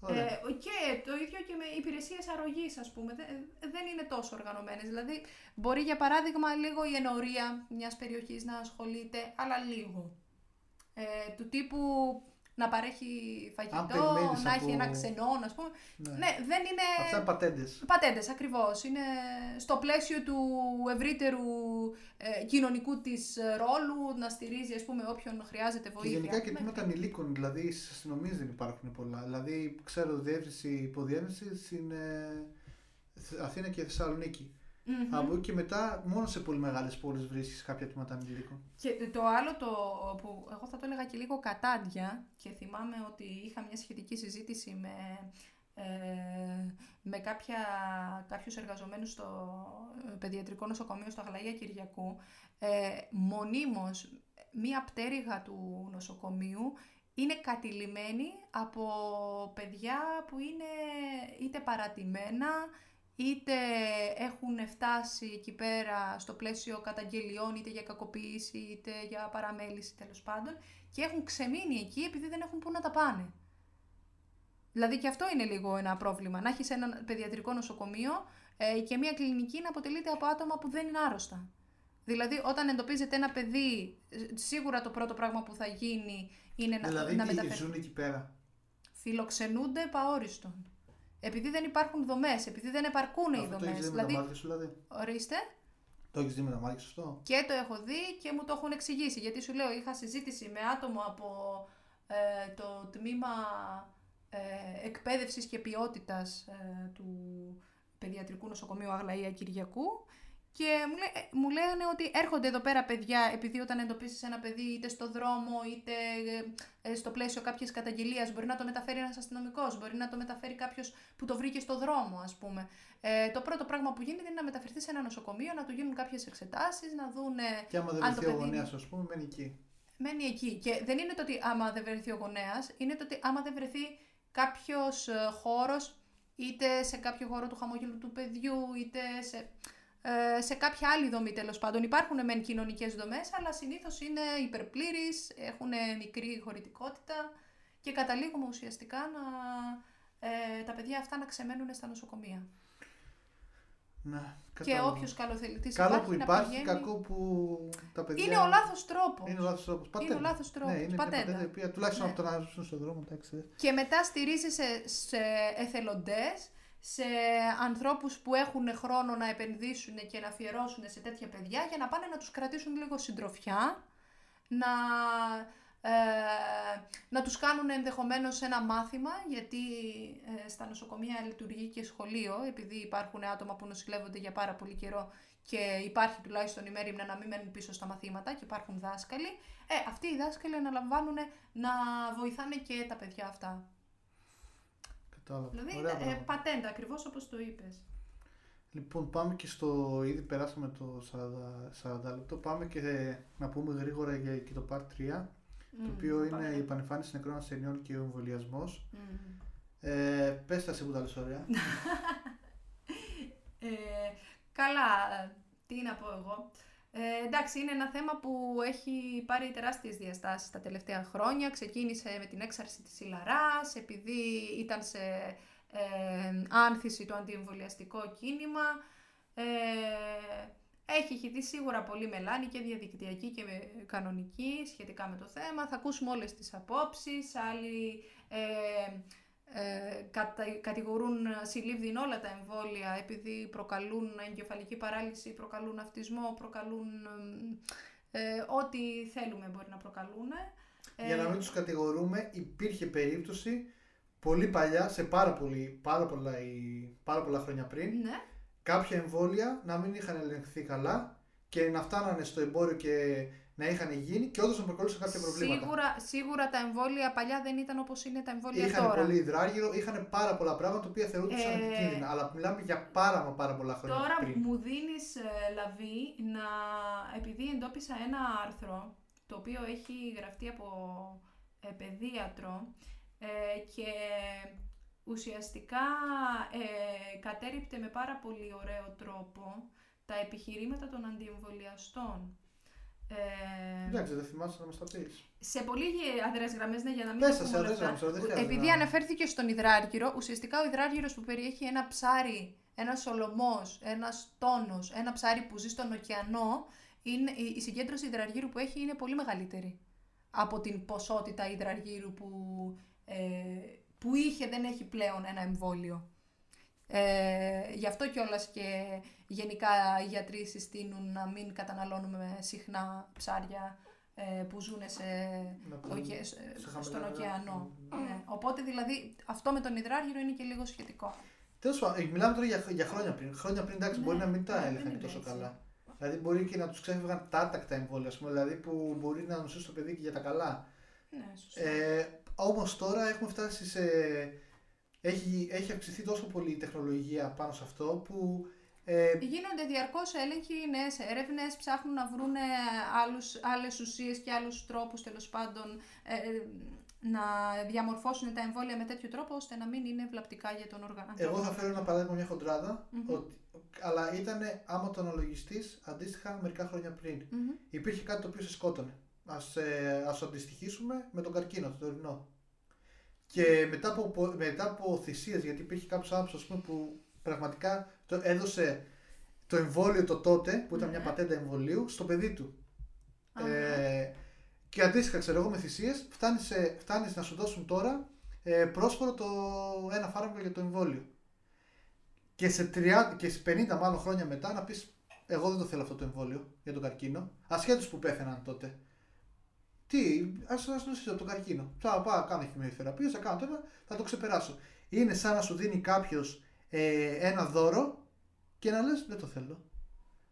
Ωραία. Ε, και το ίδιο και με υπηρεσίες αρρωγής, ας πούμε, δεν, δεν είναι τόσο οργανωμένες. Δηλαδή, μπορεί για παράδειγμα λίγο η ενορία μιας περιοχής να ασχολείται, αλλά λίγο. Ε, του τύπου να παρέχει φαγητό, περιμένεις να από- έχει ένα ξενόν, ας πούμε. Ναι. Ναι, δεν είναι... Αυτά είναι πατέντες. Πατέντες, ακριβώς. Είναι στο πλαίσιο του ευρύτερου ε, κοινωνικού της ε, ρόλου να στηρίζει, ας πούμε, όποιον χρειάζεται Και βοήθεια. γενικά και Ναι. τμήματα ανηλίκων, δηλαδή στις αστυνομίες δεν υπάρχουν πολλά. Δηλαδή, ξέρω διεύθυνση υποδιεύθυνση είναι Αθήνα και Θεσσαλονίκη. Μμμ. Από εκεί και μετά, μόνο σε πολύ μεγάλες πόλεις βρίσκεις κάποια τμήματα ανηλίκων. Και το άλλο το που εγώ θα το έλεγα και λίγο κατάντια και θυμάμαι ότι είχα μια σχετική συζήτηση με, ε, με κάποια, κάποιους εργαζομένους στο ε, παιδιατρικό νοσοκομείο στο Αγλαία Κυριακού ε, μονίμως μία πτέρυγα του νοσοκομείου είναι κατηλημένη από παιδιά που είναι είτε παρατημένα είτε έχουν φτάσει εκεί πέρα στο πλαίσιο καταγγελιών είτε για κακοποίηση είτε για παραμέληση τέλος πάντων και έχουν ξεμείνει εκεί επειδή δεν έχουν πού να τα πάνε. Δηλαδή και αυτό είναι λίγο ένα πρόβλημα. Να έχεις ένα παιδιατρικό νοσοκομείο ε, και μια κλινική να αποτελείται από άτομα που δεν είναι άρρωστα. Δηλαδή όταν εντοπίζεται ένα παιδί, ε, σίγουρα το πρώτο πράγμα που θα γίνει είναι να, δηλαδή, να τι μεταφερθεί. ζουν εκεί πέρα. Φιλοξενούνται παόριστον. Επειδή δεν υπάρχουν δομές, επειδή δεν επαρκούν οι Αυτό το έχεις δομές. δει με τα Δηλαδή, μάτια σου, δηλαδή. ορίστε, Το έχεις δει με τα μάτια σου αυτό; και το έχω δει και μου το έχουν εξηγήσει. Γιατί σου λέω, είχα συζήτηση με άτομο από ε, το τμήμα ε, εκπαίδευσης και ποιότητας ε, του Παιδιατρικού Νοσοκομείου Αγλαία Κυριακού και μου, λέ, ε, μου λένε ότι έρχονται εδώ πέρα παιδιά επειδή όταν εντοπίσεις ένα παιδί είτε στο δρόμο είτε ε, ε, στο πλαίσιο κάποιες καταγγελίας μπορεί να το μεταφέρει ένας αστυνομικός, μπορεί να το μεταφέρει κάποιος που το βρήκε στο δρόμο ας πούμε. Ε, το πρώτο πράγμα που γίνεται είναι να μεταφερθείς σε ένα νοσοκομείο, να του γίνουν κάποιες εξετάσεις, να δούνε Και άμα δεν αν το βρεθεί ο παιδί γονέας, είναι- ας πούμε, μένει εκεί. μένει εκεί. Και δεν είναι το ότι άμα δεν βρεθεί ο γονέας, είναι το ότι άμα δεν βρεθεί κάποιος χώρος, είτε σε κάποιο χώρο του χαμόγελου του παιδιού, είτε σε, ε, σε κάποια άλλη δομή τέλος πάντων. Υπάρχουν μεν κοινωνικές δομές, αλλά συνήθως είναι υπερπλήρει, έχουν μικρή χωρητικότητα και καταλήγουμε ουσιαστικά να, ε, τα παιδιά αυτά να ξεμένουν στα νοσοκομεία. Ναι, Και κατάλαβα. όποιος καλοθελητής Καλό υπάρχει, που να υπάρχει, πηγαίνει... κακό που τα παιδιά. Είναι ο λάθος τρόπος. Είναι ο λάθος τρόπος. Είναι ο λάθος τρόπος, Ναι, είναι πατέντα. μια πατέντα η οποία τουλάχιστον Ναι. από το να ζουν στον δρόμο, εντάξει. Και μετά στηρίζεσαι σε εθελοντές, σε ανθρώπους που έχουν χρόνο να επενδύσουν και να αφιερώσουν σε τέτοια παιδιά για να πάνε να τους κρατήσουν λίγο συντροφιά, να, ε, να τους κάνουν ενδεχομένως ένα μάθημα, γιατί ε, στα νοσοκομεία λειτουργεί και σχολείο, επειδή υπάρχουν άτομα που νοσηλεύονται για πάρα πολύ καιρό και υπάρχει τουλάχιστον η μέρημνα να μην μένουν πίσω στα μαθήματα και υπάρχουν δάσκαλοι. Ε, αυτοί οι δάσκαλοι αναλαμβάνουν να βοηθάνε και τα παιδιά αυτά. Κατάλαβα. Δηλαδή, Ωραία ε, πράγματα. πατέντα, ακριβώς όπως το είπες. Λοιπόν, πάμε και στο. Ήδη περάσαμε το 40, 40 λεπτό. Πάμε και να πούμε γρήγορα για και το Part 3, το οποίο είναι η επανεμφάνιση νεκρών ασθενειών και ο εμβολιασμός. Ε, πες τα σε που τα λες ωραία. [laughs] Ε, καλά, τι να πω εγώ. Ε, εντάξει, είναι ένα θέμα που έχει πάρει τεράστιες διαστάσεις τα τελευταία χρόνια. Ξεκίνησε με την έξαρση της Ιλαράς, επειδή ήταν σε ε, άνθηση το αντιεμβολιαστικό κίνημα. Ε, Έχει χυθεί σίγουρα πολύ μελάνη και διαδικτυακή και κανονική σχετικά με το θέμα. Θα ακούσουμε όλες τις απόψεις. Άλλοι ε, ε, κατηγορούν συλλήβδιν όλα τα εμβόλια επειδή προκαλούν εγκεφαλική παράλυση, προκαλούν αυτισμό, προκαλούν ε, ό,τι θέλουμε μπορεί να προκαλούν. Για να μην τους κατηγορούμε, υπήρχε περίπτωση πολύ παλιά, σε πάρα, πολύ, πάρα, πολλά, πάρα πολλά χρόνια πριν, ναι. κάποια εμβόλια να μην είχαν ελεγχθεί καλά και να φτάνανε στο εμπόριο και να είχαν γίνει και όντως να προκαλούσαν κάποια προβλήματα. Σίγουρα, σίγουρα τα εμβόλια παλιά δεν ήταν όπως είναι τα εμβόλια είχαν τώρα. Είχαν πολύ υδράργυρο, είχαν πάρα πολλά πράγματα τα οποία θεωρούνταν ε... επικίνδυνα. Αλλά μιλάμε για πάρα, πάρα πολλά χρόνια. Τώρα πριν. μου δίνεις, ε, Λαβή, να. επειδή εντόπισα ένα άρθρο το οποίο έχει γραφτεί από ε, παιδίατρο ε, και ουσιαστικά ε, κατέριπτε με πάρα πολύ ωραίο τρόπο τα επιχειρήματα των αντιεμβολιαστών. Ε, Εντάξει, δεν θυμάσαι να μας τα πεις. Σε πολύ αδρές γραμμές, ναι, για να μην Πέσα, σε αδρές γραμμές. Επειδή να... αναφέρθηκε στον υδράργυρο, ουσιαστικά ο υδράργυρος που περιέχει ένα ψάρι, ένας σολομός, ένας τόνος, ένα ψάρι που ζει στον ωκεανό, είναι, η συγκέντρωση υδραργύρου που έχει είναι πολύ μεγαλύτερη από την ποσότητα υδραργύρου που, ε, που είχε, δεν έχει πλέον ένα εμβόλιο. Ε, γι' αυτό κιόλας και γενικά οι γιατροί συστήνουν να μην καταναλώνουμε συχνά ψάρια ε, που ζουν σε, στον ωκεανό. Ναι. Οπότε δηλαδή αυτό με τον υδράργυρο είναι και λίγο σχετικό. Τέλος πάντων, ε, μιλάμε τώρα για, για χρόνια πριν. Χρόνια πριν εντάξει, ναι, μπορεί να μην τα έλεγχαν τόσο καλά. Δηλαδή μπορεί και να τους ξέφευγαν τάτακτα εμβόλια, πούμε, δηλαδή που μπορεί να νοσήσει το παιδί και για τα καλά. Ναι, ε, Όμως τώρα έχουμε φτάσει σε έχει, έχει αυξηθεί τόσο πολύ η τεχνολογία πάνω σε αυτό που... Ε... Γίνονται διαρκώς έλεγχοι, νέες έρευνες, ψάχνουν να βρουν άλλους, άλλες ουσίες και άλλους τρόπους τέλος πάντων ε, να διαμορφώσουν τα εμβόλια με τέτοιο τρόπο ώστε να μην είναι βλαπτικά για τον οργανισμό. Εγώ θα φέρω ένα παράδειγμα μια χοντράδα, ότι, αλλά ήταν άμα το αναλογιστή αντίστοιχα μερικά χρόνια πριν. Υπήρχε κάτι το οποίο σε σκότωνε. Ας, ε, ας αντιστοιχίσουμε με τον καρκίνο, το τωρινό. Και μετά από, μετά από θυσίες, γιατί υπήρχε κάποιος άνθρωπος που πραγματικά το έδωσε το εμβόλιο το τότε, που ήταν μια ναι. πατέντα εμβολίου, στο παιδί του. Ε, και αντίστοιχα, ξέρω εγώ, με θυσίες, φτάνει να σου δώσουν τώρα ε, πρόσφορο το ένα φάρμακο για το εμβόλιο. Και σε, 30, και σε 50 μάλλον χρόνια μετά να πεις: Εγώ δεν το θέλω αυτό το εμβόλιο για τον καρκίνο, ασχέτως που πέθαναν τότε. Τι, α νοσήσω από τον καρκίνο. Θα πάω, κάνω χημειοθεραπεία, θα κάνω τώρα, θα το ξεπεράσω. Είναι σαν να σου δίνει κάποιος ε, ένα δώρο και να λες: Δεν το θέλω.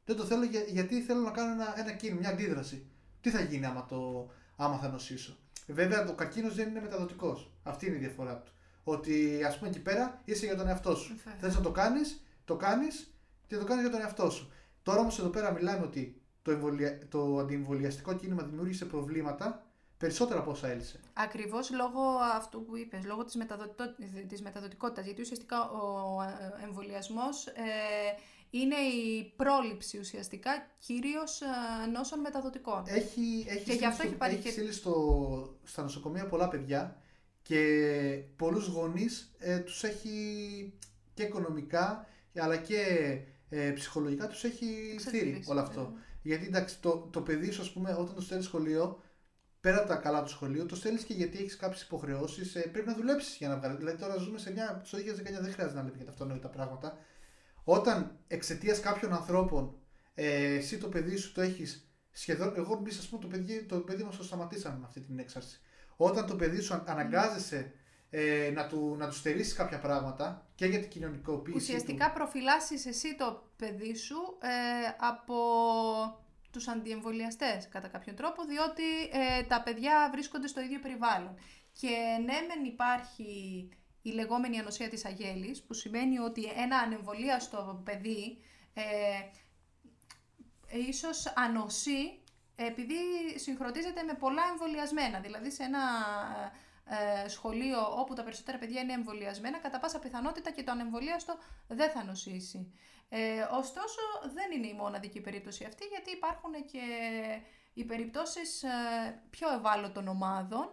Δεν το θέλω γιατί θέλω να κάνω ένα, ένα κίνημα, μια αντίδραση. Τι θα γίνει άμα, το, άμα θα νοσήσω. Βέβαια, το καρκίνος δεν είναι μεταδοτικός. Αυτή είναι η διαφορά του. Ότι ας πούμε εκεί πέρα είσαι για τον εαυτό σου. Θες να το κάνεις, το κάνεις και το κάνεις για τον εαυτό σου. Τώρα όμως εδώ πέρα μιλάμε ότι το, εμβολια... το αντιεμβολιαστικό κίνημα δημιούργησε προβλήματα περισσότερα από όσα έλυσε. Ακριβώς λόγω αυτού που είπες, λόγω της μεταδοτικό... της μεταδοτικότητας. Γιατί ουσιαστικά ο ε, εμβολιασμός ε, είναι η πρόληψη ουσιαστικά κυρίως ε, νόσων μεταδοτικών. Έχει, έχει και γι' αυτό έχει πάρει. Έχει στο, στα νοσοκομεία πολλά παιδιά και πολλούς γονείς ε, τους έχει και οικονομικά αλλά και ε, ψυχολογικά τους έχει θύρει όλο αυτό. Ναι. Γιατί εντάξει, το, το παιδί σου, ας πούμε, όταν το στέλνεις σχολείο, πέρα από τα καλά του σχολείου, το στέλνεις και γιατί έχεις κάποιες υποχρεώσεις. Ε, πρέπει να δουλέψεις για να βγάλεις. Δηλαδή, τώρα ζούμε σε μια. Στο 2019 δεν χρειάζεται να λέμε για τα αυτονόητα πράγματα. Όταν εξαιτίας κάποιων ανθρώπων ε, εσύ το παιδί σου το έχεις σχεδόν. Εγώ, εμείς, ας πούμε, το παιδί, το παιδί μας το σταματήσαμε με αυτή την έξαρση. Όταν το παιδί σου αναγκάζεσαι ε, να του, να του στερήσεις κάποια πράγματα και για την κοινωνικοποίηση. Ουσιαστικά του. προφυλάσσεις εσύ το παιδί σου ε, από τους αντιεμβολιαστές κατά κάποιον τρόπο, διότι ε, τα παιδιά βρίσκονται στο ίδιο περιβάλλον. Και ναι, μεν υπάρχει η λεγόμενη ανοσία της αγέλης, που σημαίνει ότι ένα ανεμβολίαστο παιδί ε, ίσως ανοσεί επειδή συγχρονίζεται με πολλά εμβολιασμένα. Δηλαδή σε ένα ε, σχολείο όπου τα περισσότερα παιδιά είναι εμβολιασμένα, κατά πάσα πιθανότητα και το ανεμβολίαστο δεν θα νοσήσει. Ε, ωστόσο, δεν είναι η μοναδική περίπτωση αυτή, γιατί υπάρχουν και οι περιπτώσεις ε, πιο ευάλωτων ομάδων,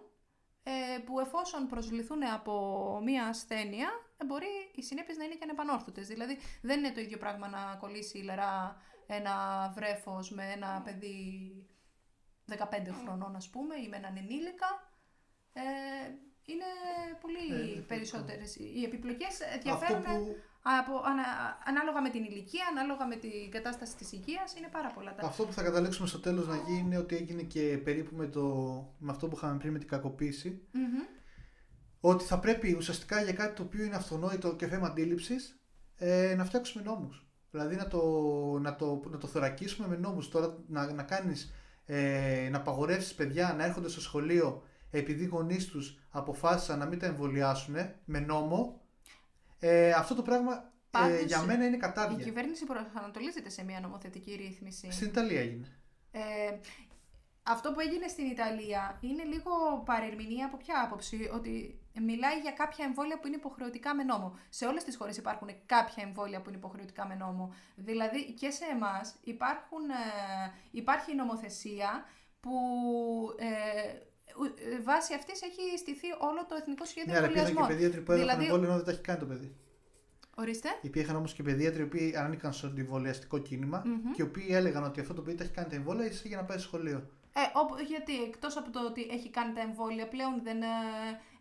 ε, που εφόσον προσβληθούν από μία ασθένεια, μπορεί οι συνέπειες να είναι και ανεπανόρθωτες. Δηλαδή, δεν είναι το ίδιο πράγμα να κολλήσει η λερά ένα βρέφος με ένα παιδί 15 χρονών ας πούμε ή με έναν ενήλικα. Ε, είναι πολύ Ε, περισσότερες. Οι επιπλοκές διαφέρουν Αυτό που, από, ανα, ανάλογα με την ηλικία, ανάλογα με την κατάσταση της υγείας, είναι πάρα πολλά τα... αυτό που θα καταλήξουμε στο τέλος να γίνει είναι ότι έγινε και περίπου με, το, με αυτό που είχαμε πριν με την κακοποίηση. Μμμ. Ότι θα πρέπει ουσιαστικά για κάτι το οποίο είναι αυτονόητο και θέμα αντίληψης ε, να φτιάξουμε νόμους. Δηλαδή να το, να το, να το θωρακίσουμε με νόμους. Τώρα να, να κάνεις ε, να απαγορεύσεις παιδιά να έρχονται στο σχολείο επειδή οι γονείς τους αποφάσισαν να μην τα εμβολιάσουν με νόμο. Ε, αυτό το πράγμα ε, Πάντως, για μένα είναι Η κατάδια. κυβέρνηση προσανατολίζεται σε μια νομοθετική ρύθμιση. Στην Ιταλία έγινε. Ε, αυτό που έγινε στην Ιταλία είναι λίγο παρερμηνία από ποια άποψη, ότι μιλάει για κάποια εμβόλια που είναι υποχρεωτικά με νόμο. Σε όλες τις χώρες υπάρχουν κάποια εμβόλια που είναι υποχρεωτικά με νόμο. Δηλαδή και σε εμάς υπάρχουν, ε, υπάρχει νομοθεσία που ε, ου- ε, βάσει αυτής έχει στηθεί όλο το Εθνικό Σχέδιο Ναι, αλλά υπήρχαν και Εμβολιασμών. παιδίατροι που έδωσαν Δηλαδή- εμβόλιο ενώ δεν τα έχει κάνει το παιδί. Ορίστε. Υπήρχαν όμως και παιδίατροι οι οποίοι ανήκαν στο αντιβολιαστικό κίνημα Μμμ. και οι οποίοι έλεγαν ότι αυτό το παιδί τα έχει κάνει τα εμβόλια εσύ για να πάει στο σχολείο. Ε, όπου- γιατί εκτός από το ότι έχει κάνει τα εμβόλια πλέον δεν ε,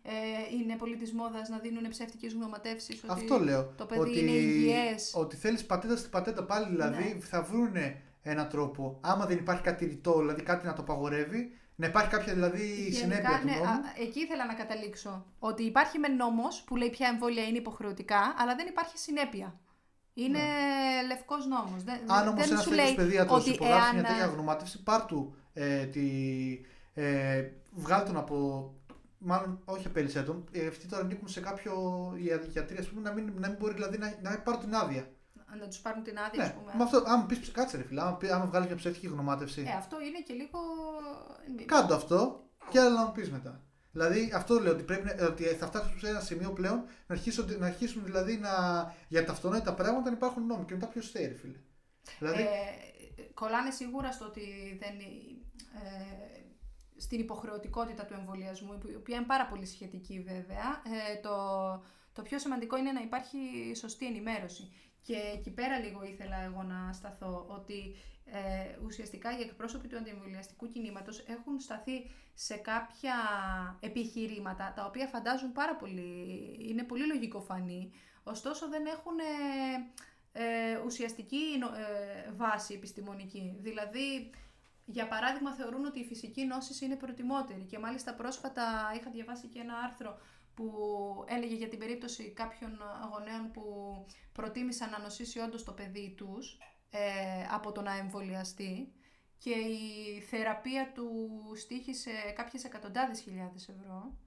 ε, είναι πολύ της μόδας να δίνουν ψεύτικες γνωματεύσεις ότι Αυτό λέω. το παιδί ότι, είναι υγιές. Ότι θέλεις πατέντα στην πατέντα πάλι, δηλαδή Ναι. θα βρούνε έναν τρόπο. Άμα δεν υπάρχει κάτι ρητό, δηλαδή κάτι να το απαγορεύει, να υπάρχει κάποια δηλαδή Γενικά, συνέπεια του ναι, νόμου. α, εκεί ήθελα να καταλήξω. Ότι υπάρχει με νόμος που λέει ποια εμβόλια είναι υποχρεωτικά, αλλά δεν υπάρχει συνέπεια. Είναι λευκός νόμος. Δεν, Ναι. Αν όμως δεν ένας σου τέτοιος λέει παιδίατρο ότι υπογράψει εάν, μια τέτοια ε, γνωμάτευση, πάρ του ε, τη. Ε, βγάλ τον από. Μάλλον όχι απέλησέ τον. Ε, αυτοί τώρα ανήκουν σε κάποιο για- γιατρή, ας πούμε, να μην, να μην μπορεί δηλαδή να, να πάρουν την άδεια. Να τους πάρουν την άδεια, ας Ναι, πούμε. με αυτό, άμα πεις κάτσε ρε φίλε, άμα, πει- άμα βγάλει μια ψεύτικη γνωμάτευση. Ε, αυτό είναι και λίγο... Κάντο αυτό και άλλα να μου πεις μετά. Δηλαδή αυτό λέω ότι, πρέπει, να- ότι θα φτάσουμε σε ένα σημείο πλέον να αρχίσουν, να αρχίσουν δηλαδή να, για τα αυτονόητα πράγματα να υπάρχουν νόμοι και μετά ποιος θέλει, φίλε. Δηλαδή, Ε, κολλάνε σίγουρα στο ότι δεν, ε, στην υποχρεωτικότητα του εμβολιασμού, η οποία είναι πάρα πολύ σχετική βέβαια. Ε, το, το πιο σημαντικό είναι να υπάρχει σωστή ενημέρωση. Και εκεί πέρα λίγο ήθελα εγώ να σταθώ ότι ε, ουσιαστικά οι εκπρόσωποι του αντιεμβολιαστικού κινήματος έχουν σταθεί σε κάποια επιχειρήματα τα οποία φαντάζουν πάρα πολύ, είναι πολύ λογικοφανή, ωστόσο δεν έχουν ε, ε, ουσιαστική νο- ε, βάση επιστημονική. Δηλαδή, για παράδειγμα, θεωρούν ότι η φυσική νόση είναι προτιμότερη και μάλιστα πρόσφατα είχα διαβάσει και ένα άρθρο που έλεγε για την περίπτωση κάποιων γονέων που προτίμησαν να νοσήσει όντως το παιδί τους ε, από το να εμβολιαστεί και η θεραπεία του στήχησε κάποιες εκατοντάδες χιλιάδες ευρώ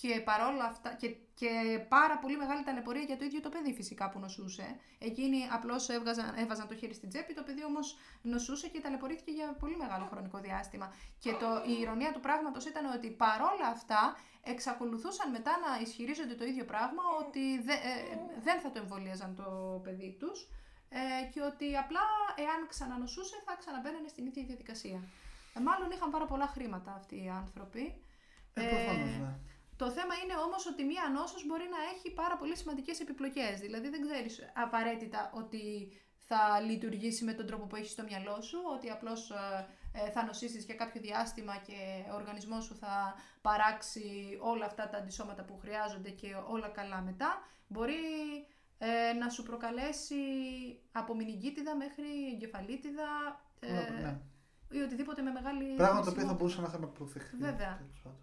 και παρόλα αυτά και, και πάρα πολύ μεγάλη ταλαιπωρία για το ίδιο το παιδί φυσικά που νοσούσε. Εκείνοι απλώς έβγαζαν, έβαζαν το χέρι στην τσέπη, το παιδί όμως νοσούσε και ταλαιπωρήθηκε για πολύ μεγάλο χρονικό διάστημα. Και το, η ηρωνία του πράγματος ήταν ότι παρόλα αυτά εξακολουθούσαν μετά να ισχυρίζονται το ίδιο πράγμα ότι δε- ε, δεν θα το εμβολίαζαν το παιδί τους ε, και ότι απλά εάν ξανανοσούσε θα ξαναμπαίνανε στην ίδια διαδικασία. Ε, μάλλον είχαν πάρα πολλά χρήματα αυτοί οι άνθρωποι. ε, προφανώς, ναι. Το θέμα είναι όμως ότι μία νόσος μπορεί να έχει πάρα πολύ σημαντικές επιπλοκές. Δηλαδή δεν ξέρεις απαραίτητα ότι θα λειτουργήσει με τον τρόπο που έχεις στο μυαλό σου, ότι απλώς ε, ε, θα νοσήσεις για κάποιο διάστημα και ο οργανισμός σου θα παράξει όλα αυτά τα αντισώματα που χρειάζονται και όλα καλά μετά. Μπορεί ε, να σου προκαλέσει από μηνυγκίτιδα μέχρι εγκεφαλίτιδα ε, Όλα- ναι. ή οτιδήποτε με μεγάλη Πράγμα το οποίο θα χρησιμότητα. μπορούσαμε να είχαμε αποφευχθεί. Βέβαια. τέλος πάντων.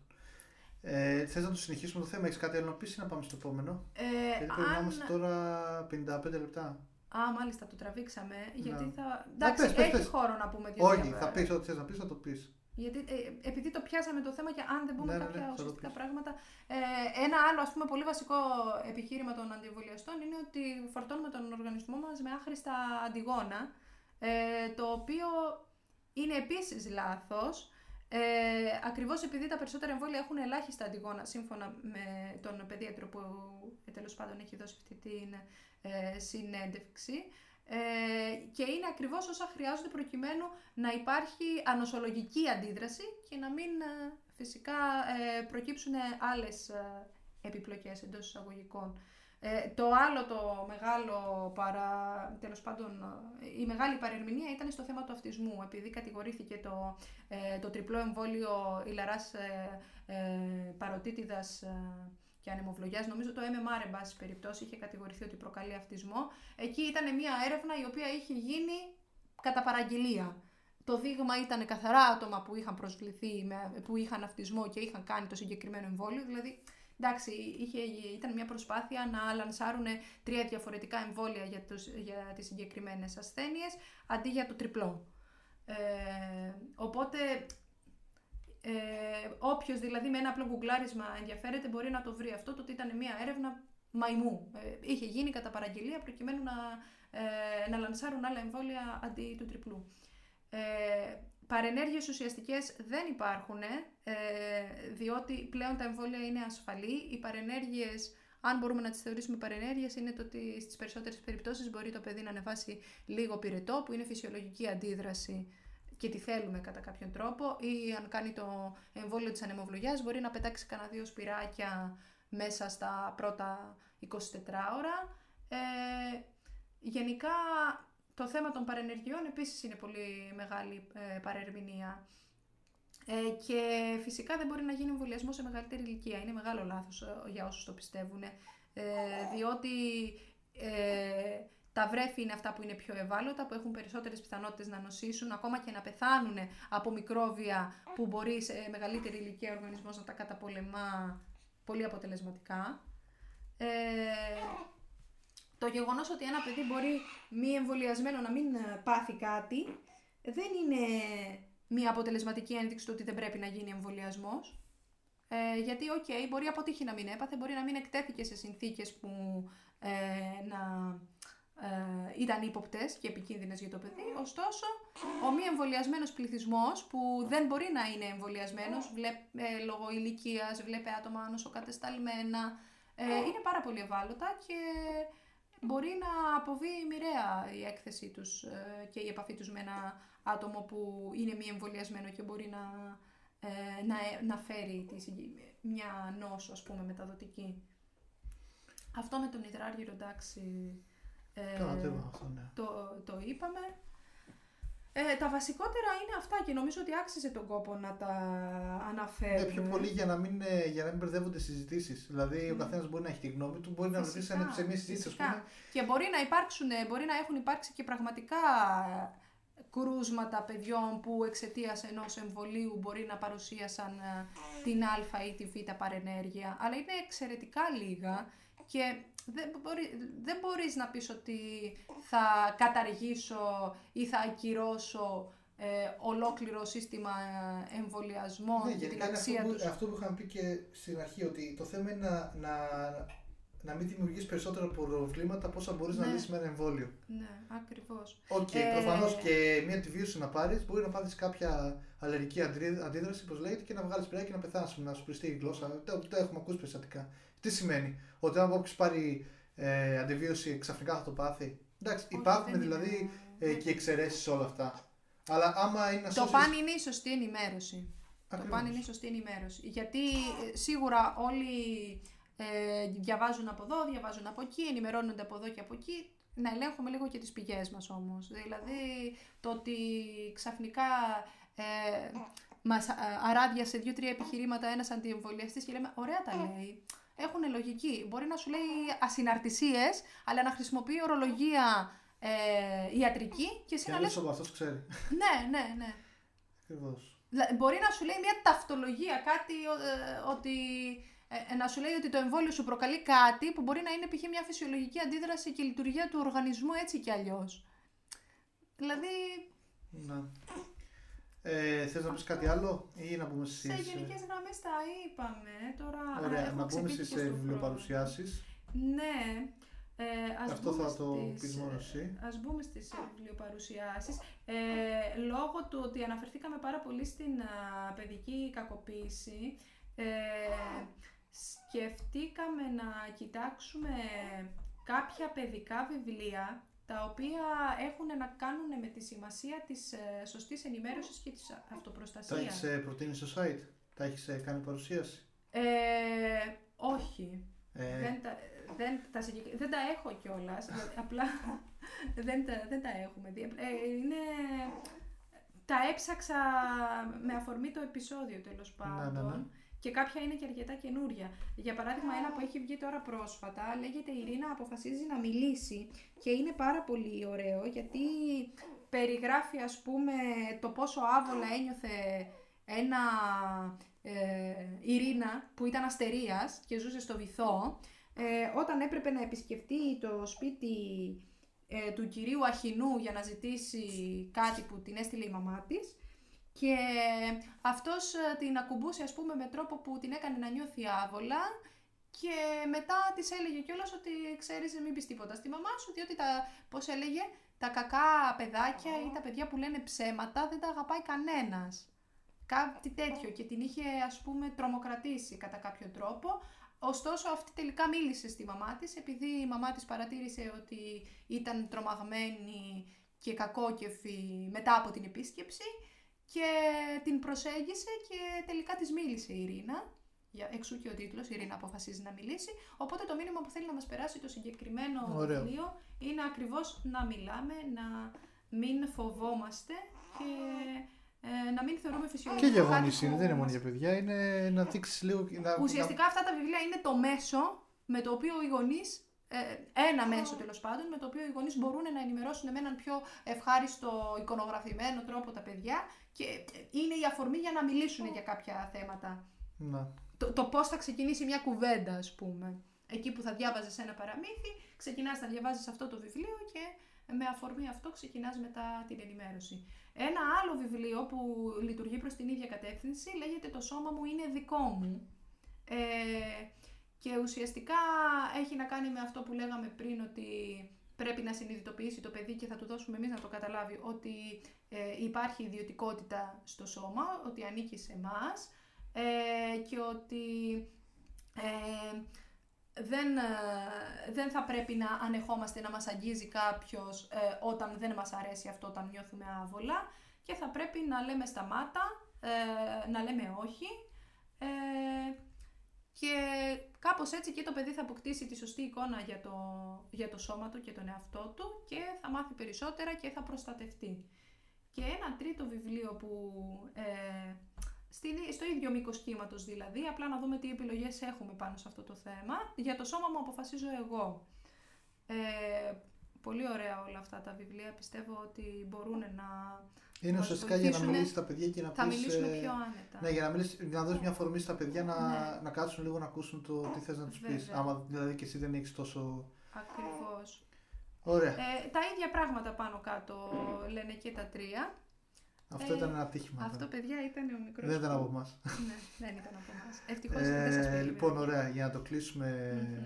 Ε, θες να το συνεχίσουμε το θέμα, έχεις κάτι άλλο να πεις ή να πάμε στο επόμενο; Ε, Γιατί πρέπει να αν- είμαστε τώρα 55 λεπτά. Α, μάλιστα, το τραβήξαμε. Γιατί Ναι. θα. Εντάξει, πες, πες, έχει πες. χώρο να πούμε δύο Όχι, δύο- θα πεις ό,τι θες να πεις, θα το πεις. Γιατί ε, επειδή το πιάσαμε το θέμα και αν δεν πούμε Ναι, ναι, κάποια ναι, θα το ουσιαστικά πεις. πράγματα. Ε, ένα άλλο ας πούμε πολύ βασικό επιχείρημα των αντιεμβολιαστών είναι ότι φορτώνουμε τον οργανισμό μας με άχρηστα αντιγόνα. Ε, το οποίο είναι επίσης λάθος. Ε, ακριβώς επειδή τα περισσότερα εμβόλια έχουν ελάχιστα αντιγόνα σύμφωνα με τον παιδίατρο που ε, τέλος πάντων έχει δώσει αυτή την ε, συνέντευξη ε, και είναι ακριβώς όσα χρειάζονται προκειμένου να υπάρχει ανοσολογική αντίδραση και να μην ε, φυσικά ε, προκύψουν άλλες ε, επιπλοκές εντός εισαγωγικών. Ε, το άλλο το μεγάλο παρα... τέλος πάντων, η μεγάλη παρερμηνία ήταν στο θέμα του αυτισμού, επειδή κατηγορήθηκε το, ε, το τριπλό εμβόλιο ηλαράς ε, ε, παροτίτιδας ε, και ανεμοβλογιάς, νομίζω το MMR εν πάση περιπτώσει είχε κατηγορηθεί ότι προκαλεί αυτισμό. Εκεί ήταν μια έρευνα η οποία είχε γίνει κατά παραγγελία. Το δείγμα ήταν καθαρά άτομα που είχαν προσβληθεί, που είχαν αυτισμό και είχαν κάνει το συγκεκριμένο εμβόλιο, δηλαδή εντάξει, είχε, ήταν μια προσπάθεια να λανσάρουν τρία διαφορετικά εμβόλια για, τους, για τις συγκεκριμένες ασθένειες, αντί για το τριπλό. Ε, οπότε, ε, όποιος δηλαδή με ένα απλό γκουγκλάρισμα ενδιαφέρεται μπορεί να το βρει αυτό, το ότι ήταν μια έρευνα μαϊμού. Ε, είχε γίνει κατά παραγγελία προκειμένου να, ε, να λανσάρουν άλλα εμβόλια αντί του τριπλού. Ε, Παρενέργειες ουσιαστικές δεν υπάρχουν, ε, διότι πλέον τα εμβόλια είναι ασφαλή. Οι παρενέργειες, αν μπορούμε να τις θεωρήσουμε παρενέργειες, είναι το ότι στις περισσότερες περιπτώσεις μπορεί το παιδί να ανεβάσει λίγο πυρετό, που είναι φυσιολογική αντίδραση και τη θέλουμε κατά κάποιον τρόπο, ή αν κάνει το εμβόλιο της ανεμοβλογιάς, μπορεί να πετάξει κανένα δύο σπυράκια μέσα στα πρώτα 24 ώρα. Ε, γενικά το θέμα των παρενεργειών επίσης είναι πολύ μεγάλη ε, παρερμηνία. Ε, και φυσικά δεν μπορεί να γίνει εμβολιασμός σε μεγαλύτερη ηλικία. Είναι μεγάλο λάθος ε, για όσους το πιστεύουν. Ε, διότι ε, τα βρέφη είναι αυτά που είναι πιο ευάλωτα, που έχουν περισσότερες πιθανότητες να νοσήσουν, ακόμα και να πεθάνουν από μικρόβια που μπορεί σε μεγαλύτερη ηλικία ο οργανισμός να τα καταπολεμά πολύ αποτελεσματικά. Ε, το γεγονός ότι ένα παιδί μπορεί μη εμβολιασμένο να μην ε, πάθει κάτι δεν είναι μια αποτελεσματική ένδειξη του ότι δεν πρέπει να γίνει εμβολιασμός. Ε, γιατί, OK, okay, μπορεί από τύχη να μην έπαθε, μπορεί να μην εκτέθηκε σε συνθήκες που ε, να ε, ήταν ύποπτες και επικίνδυνες για το παιδί. Ωστόσο, ο μη εμβολιασμένος πληθυσμός που δεν μπορεί να είναι εμβολιασμένος ε, λόγω ηλικίας, βλέπε άτομα ανοσοκατεσταλμένα, ε, είναι πάρα πολύ ευάλωτα και μπορεί να αποβεί μοιραία η έκθεσή τους ε, και η επαφή τους με ένα άτομο που είναι μη εμβολιασμένο και μπορεί να, ε, να, να φέρει τη, μια νόσο, ας πούμε, μεταδοτική. Αυτό με τον υδράργυρο, εντάξει, ε, αυτό, ναι. το, το είπαμε. Ε, τα βασικότερα είναι αυτά και νομίζω ότι άξιζε τον κόπο να τα αναφέρουμε. Ναι, πιο πολύ για να μην, ε, για να μην μπερδεύονται συζητήσεις. Δηλαδή, ο καθένας μπορεί να έχει τη γνώμη του, μπορεί να ρωτήσει σε μια συζήτηση, ας πούμε. Και μπορεί να, υπάρξουν, μπορεί να έχουν υπάρξει και πραγματικά κρούσματα παιδιών που εξαιτίας ενός εμβολίου μπορεί να παρουσίασαν ε, την Α ή τη Β παρενέργεια. Αλλά είναι εξαιρετικά λίγα και δεν, μπορεί, δεν μπορείς να πεις ότι θα καταργήσω ή θα ακυρώσω ε, ολόκληρο σύστημα ε, εμβολιασμών ναι, και την αξία αυτό που, Αυτό που είχαμε πει και στην αρχή, ότι το θέμα είναι να, να, να μην δημιουργήσει περισσότερα προβλήματα από όσα μπορείς ναι. να λύσεις με ένα εμβόλιο. Ναι, ακριβώς. OK, okay, ε... προφανώς και μία αντιβίωση να πάρεις μπορεί να πάθει κάποια αλλεργική αντίδραση, όπως λέγεται, και να βγάλεις σπυριά και να πεθάνεις, να σου πριστεί η γλώσσα. Το, το έχουμε ακούσει περιστατικά. Τι σημαίνει, ότι αν όποιο πάρει ε, αντιβίωση ξαφνικά θα το πάθει. Εντάξει, υπάρχουν δηλαδή ε, και εξαιρέσεις όλα αυτά. Αλλά άμα είναι να Το παν είναι η σωστή ενημέρωση. Το παν είναι η σωστή ενημέρωση. Γιατί ε, σίγουρα όλοι ε, διαβάζουν από εδώ, διαβάζουν από εκεί, ενημερώνονται από εδώ και από εκεί. Να ελέγχουμε λίγο και τις πηγές μας όμως. Δηλαδή το ότι ξαφνικά ε, μας αράδιασε δύο-τρία επιχειρήματα ένας αντιεμβολιαστής και λέμε ωραία τα λέει έχουν λογική. Μπορεί να σου λέει ασυναρτησίες, αλλά να χρησιμοποιεί ορολογία ε, ιατρική και εσύ να λες... αυτός ξέρει. ναι, ναι, ναι. Ακριβώς. Μπορεί να σου λέει μια ταυτολογία, κάτι ε, ότι... Ε, να σου λέει ότι το εμβόλιο σου προκαλεί κάτι που μπορεί να είναι π.χ. μια φυσιολογική αντίδραση και λειτουργία του οργανισμού έτσι κι αλλιώς. Δηλαδή... Ναι. Ε, θες να πεις κάτι άλλο ή να πούμε στις... Σε γενικές γραμμές τα είπαμε. Τώρα Ωραία, να πούμε στις ε, βιβλιοπαρουσιάσεις. Ναι. Ε, ας Αυτό θα το στις, πεις μόνο εσύ. Ας μπούμε στις ε, βιβλιοπαρουσιάσεις. Ε, λόγω του ότι αναφερθήκαμε πάρα πολύ στην α, παιδική κακοποίηση, ε, σκεφτήκαμε να κοιτάξουμε κάποια παιδικά βιβλία τα οποία έχουν να κάνουν με τη σημασία της ε, σωστής ενημέρωσης και της αυτοπροστασίας. Τα έχεις ε, προτείνει στο site, τα έχεις ε, κάνει παρουσίαση; Ε, όχι. Ε, δεν, τα, δεν, τα, δεν τα έχω κιόλας. [laughs] απλά δεν, τα, δεν τα έχουμε δει. Ε, είναι, τα έψαξα με αφορμή το επεισόδιο τέλος Ναι, ναι, πάντων. ναι. Και κάποια είναι και αρκετά καινούρια. Για παράδειγμα, ένα που έχει βγει τώρα πρόσφατα λέγεται Η Ειρήνα αποφασίζει να μιλήσει και είναι πάρα πολύ ωραίο γιατί περιγράφει ας πούμε το πόσο άβολα ένιωθε ένα ε, Ειρήνα που ήταν αστερίας και ζούσε στο βυθό ε, όταν έπρεπε να επισκεφτεί το σπίτι ε, του κυρίου Αχινού για να ζητήσει κάτι που την έστειλε η μαμά της και αυτός ε, την ακουμπούσε ας πούμε με τρόπο που την έκανε να νιώθει άβολα και μετά της έλεγε κιόλας ότι ξέρεις μην πεις τίποτα στη μαμά σου διότι τα, πώς έλεγε, τα κακά παιδάκια ή τα παιδιά που λένε ψέματα δεν τα αγαπάει κανένας. Κάτι τέτοιο και την είχε ας πούμε τρομοκρατήσει κατά κάποιο τρόπο. Ωστόσο αυτή τελικά μίλησε στη μαμά της επειδή η μαμά της παρατήρησε ότι ήταν τρομαγμένη και κακόκεφη μετά από την επίσκεψη και την προσέγγισε και τελικά της μίλησε η Ειρήνα. Για, εξού και ο τίτλος, η Ειρήνα αποφασίζει να μιλήσει. Οπότε το μήνυμα που θέλει να μας περάσει το συγκεκριμένο Ωραίο. βιβλίο είναι ακριβώς να μιλάμε, να μην φοβόμαστε και ε, να μην θεωρούμε φυσιολογικό Και για κάτι γονείς είναι, που δεν είναι μόνο μας- για παιδιά, είναι να δείξεις λίγο. Να, Ουσιαστικά αυτά τα βιβλία είναι το μέσο με το οποίο οι γονείς. ένα μέσο τέλος πάντων, με το οποίο οι γονείς μπορούν να ενημερώσουν με έναν πιο ευχάριστο, εικονογραφημένο τρόπο τα παιδιά και ε, είναι η αφορμή για να μιλήσουν για κάποια θέματα. να, να. Το, το πώς θα ξεκινήσει μια κουβέντα, ας πούμε. Εκεί που θα διάβαζες ένα παραμύθι, ξεκινάς να διαβάζεις αυτό το βιβλίο και με αφορμή αυτό ξεκινάς μετά την ενημέρωση. Ένα άλλο βιβλίο που λειτουργεί προς την ίδια κατεύθυνση λέγεται «Το σώμα μου είναι δικό μου». Ε, και ουσιαστικά έχει να κάνει με αυτό που λέγαμε πριν ότι πρέπει να συνειδητοποιήσει το παιδί και θα του δώσουμε εμείς να το καταλάβει ότι ε, υπάρχει ιδιωτικότητα στο σώμα, ότι ανήκει σε εμάς ε, και ότι ε, δεν, ε, δεν θα πρέπει να ανεχόμαστε να μας αγγίζει κάποιος ε, όταν δεν μας αρέσει αυτό, όταν νιώθουμε άβολα. Και θα πρέπει να λέμε σταμάτα, ε, να λέμε όχι ε, και κάπως έτσι και το παιδί θα αποκτήσει τη σωστή εικόνα για το, για το σώμα του και τον εαυτό του και θα μάθει περισσότερα και θα προστατευτεί. Και ένα τρίτο βιβλίο που ε, στην, στο ίδιο μήκος κύματος δηλαδή, απλά να δούμε τι επιλογές έχουμε πάνω σε αυτό το θέμα. Για το σώμα μου αποφασίζω εγώ. Ε, πολύ ωραία όλα αυτά τα βιβλία. Πιστεύω ότι μπορούν να. Είναι μας ουσιαστικά για να βοηθήσουνε- μιλήσεις τα παιδιά και να θα πεις, μιλήσουμε ε, πιο άνετα. Ναι, για να, μιλήσεις, για να δώσεις μια αφορμή στα παιδιά να, Ναι. να κάτσουν λίγο να ακούσουν το τι θες να τους πεις. Βέβαια. Άμα δηλαδή και εσύ δεν έχεις τόσο... Ακριβώς. Ωραία. Ε, τα ίδια πράγματα πάνω κάτω λένε και τα τρία. Αυτό ε, ήταν ένα ατύχημα. Αυτό, παιδιά, ήταν ο μικρός δεν ήταν που- από εμάς. ναι, δεν ήταν από εμάς. Ευτυχώς δεν σας Ε, πήγε. λοιπόν, ωραία, για να το κλείσουμε.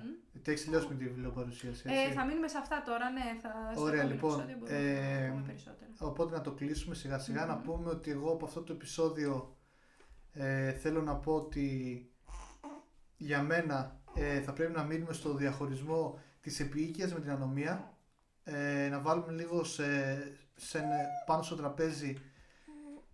Μμμ. Τι έχεις τελειώσει με τη βιβλιοπαρουσίαση. Ε, έτσι; θα μείνουμε σε αυτά τώρα, ναι. Θα, στο Ωραία, επόμενο λοιπόν, επεισόδιο μπορούμε ε, να πούμε περισσότερα. Οπότε να το κλείσουμε σιγά σιγά. Να Μμμ. πούμε ότι εγώ από αυτό το επεισόδιο ε, θέλω να πω ότι για μένα ε, θα πρέπει να μείνουμε στο διαχωρισμό της επίοικιας με την ανομία. Ε, να βάλουμε λίγο σε, σε, πάνω στο τραπέζι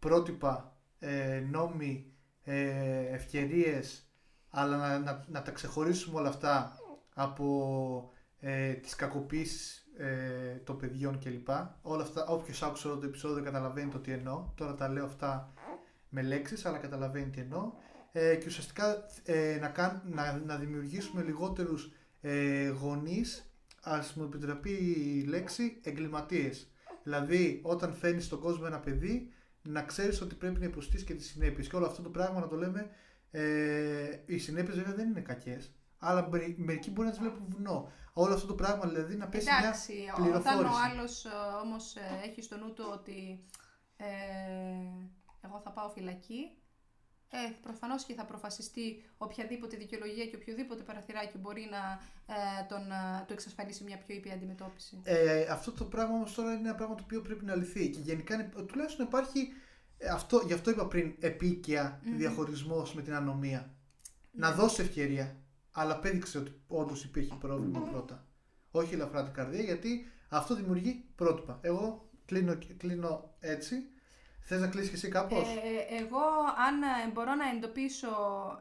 πρότυπα, ε, νόμοι, ε, ευκαιρίες, αλλά να, να, να τα ξεχωρίσουμε όλα αυτά από ε, τις κακοποίησεις ε, των παιδιών κλπ. Όλα αυτά, όποιος άκουσε όλο το επεισόδιο καταλαβαίνει το τι εννοώ. Τώρα τα λέω αυτά με λέξεις, αλλά καταλαβαίνει τι εννοώ. Ε, και ουσιαστικά ε, να, κάν, να, να δημιουργήσουμε λιγότερους ε, γονείς, ας μου επιτραπεί η λέξη, εγκληματίες. Δηλαδή, όταν φέρνεις στον κόσμο ένα παιδί, να ξέρεις ότι πρέπει να υποστείς και τις συνέπειες. Και όλο αυτό το πράγμα να το λέμε, ε, οι συνέπειες βέβαια δεν είναι κακές, αλλά μερι- μερικοί μπορεί να τις βλέπουν βουνό. Όλο αυτό το πράγμα δηλαδή να πέσει μια Εντάξει, όταν ο πληροφόρηση. άλλος ε, όμως ε, έχει στο νου του ότι ε, εγώ θα πάω φυλακή, ε, προφανώς και θα προφασιστεί οποιαδήποτε δικαιολογία και οποιοδήποτε παραθυράκι μπορεί να ε, τον, ε, του εξασφαλίσει μια πιο ήπια αντιμετώπιση. Ε, αυτό το πράγμα όμως τώρα είναι ένα πράγμα το οποίο πρέπει να λυθεί. Και γενικά είναι- τουλάχιστον υπάρχει. ε, Αυτό, γι' αυτό είπα πριν επίκαια Μμμ. διαχωρισμός με την ανομία. Να Ναι. δώσει ευκαιρία. Αλλά απέδειξε ότι όντως υπήρχε πρόβλημα πρώτα. Όχι ελαφρά την καρδία, γιατί αυτό δημιουργεί πρότυπα. Εγώ κλείνω, κλείνω έτσι. Θες να κλείσεις και εσύ κάπως; Ε, εγώ, αν ε, μπορώ να εντοπίσω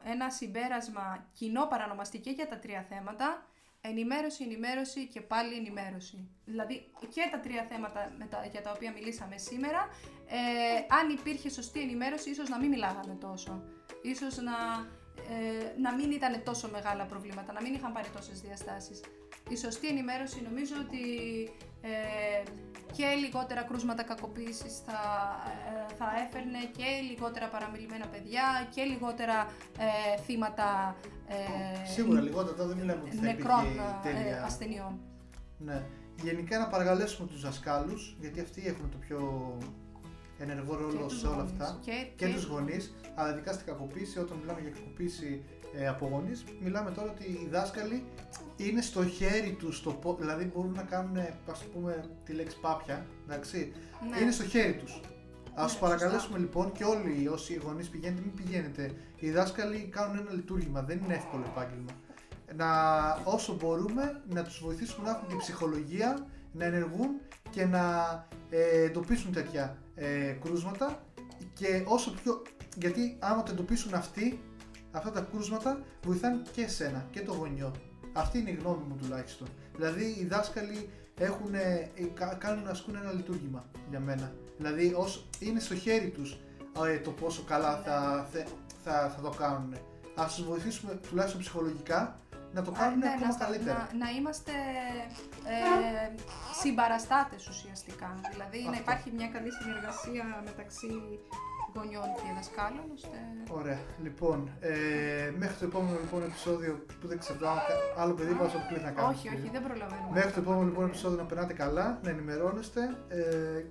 ένα συμπέρασμα κοινό παρανομαστική για τα τρία θέματα, Ενημέρωση, ενημέρωση και πάλι ενημέρωση. Δηλαδή και τα τρία θέματα με τα, για τα οποία μιλήσαμε σήμερα, ε, αν υπήρχε σωστή ενημέρωση, ίσως να μην μιλάγαμε τόσο. Ίσως να, ε, να μην ήταν τόσο μεγάλα προβλήματα, να μην είχαν πάρει τόσες διαστάσεις. Η σωστή ενημέρωση νομίζω ότι ε, και λιγότερα κρούσματα κακοποίησης θα, ε, θα έφερνε και λιγότερα παραμιλημένα παιδιά και λιγότερα ε, θύματα ε, Σίγουρα λιγότερα, τώρα δεν μιλάμε ότι θα νεκρών τέλεια... ε, ασθενειών. Ναι. Γενικά να παρακαλέσουμε τους δασκάλους, γιατί αυτοί έχουν το πιο ενεργό ρόλο σε όλα αυτά και, και, και τους γονείς, αλλά ειδικά στην κακοποίηση, όταν μιλάμε για κακοποίηση ε, από γονείς, μιλάμε τώρα ότι οι δάσκαλοι είναι στο χέρι τους, στο, δηλαδή μπορούν να κάνουν, ας πούμε, τη λέξη πάπια, εντάξει, ναι. είναι στο χέρι τους. Α ναι, παρακαλέσουμε λοιπόν και όλοι όσοι γονείς πηγαίνετε, μην πηγαίνετε. Οι δάσκαλοι κάνουν ένα λειτουργήμα, δεν είναι εύκολο επάγγελμα. Να όσο μπορούμε να τους βοηθήσουμε να έχουν την ψυχολογία, να ενεργούν και να ε, εντοπίσουν τέτοια ε, κρούσματα και όσο πιο. Γιατί άμα το εντοπίσουν αυτοί, αυτά τα κρούσματα βοηθάνε και εσένα και το γονιό. Αυτή είναι η γνώμη μου τουλάχιστον. Δηλαδή οι δάσκαλοι έχουν, ε, κάνουν, ασκούν ένα λειτουργήμα για μένα. Δηλαδή ως, είναι στο χέρι τους ε, το πόσο καλά θα, θα, θα το κάνουν. Ας τους βοηθήσουμε τουλάχιστον ψυχολογικά να το κάνουν ναι, ακόμα να, καλύτερα. Να, να είμαστε ε, συμπαραστάτες ουσιαστικά. Δηλαδή να υπάρχει μια καλή συνεργασία μεταξύ γονιών και δασκάλων. Ώστε... Ωραία. Λοιπόν, ε, μέχρι το επόμενο λοιπόν, επεισόδιο που δεν ξέρω, άλλο παιδί μας ό,τι να κάνουμε. Όχι, όχι, δεν προλαβαίνουμε. Μέχρι το επόμενο λοιπόν, επεισόδιο να περνάτε καλά, να ενημερώνεστε. Ε,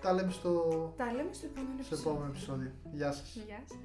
τα λέμε στο, τα λέμε στο επόμενο, στο επόμενο επεισόδιο. Γεια σας. Γεια σας.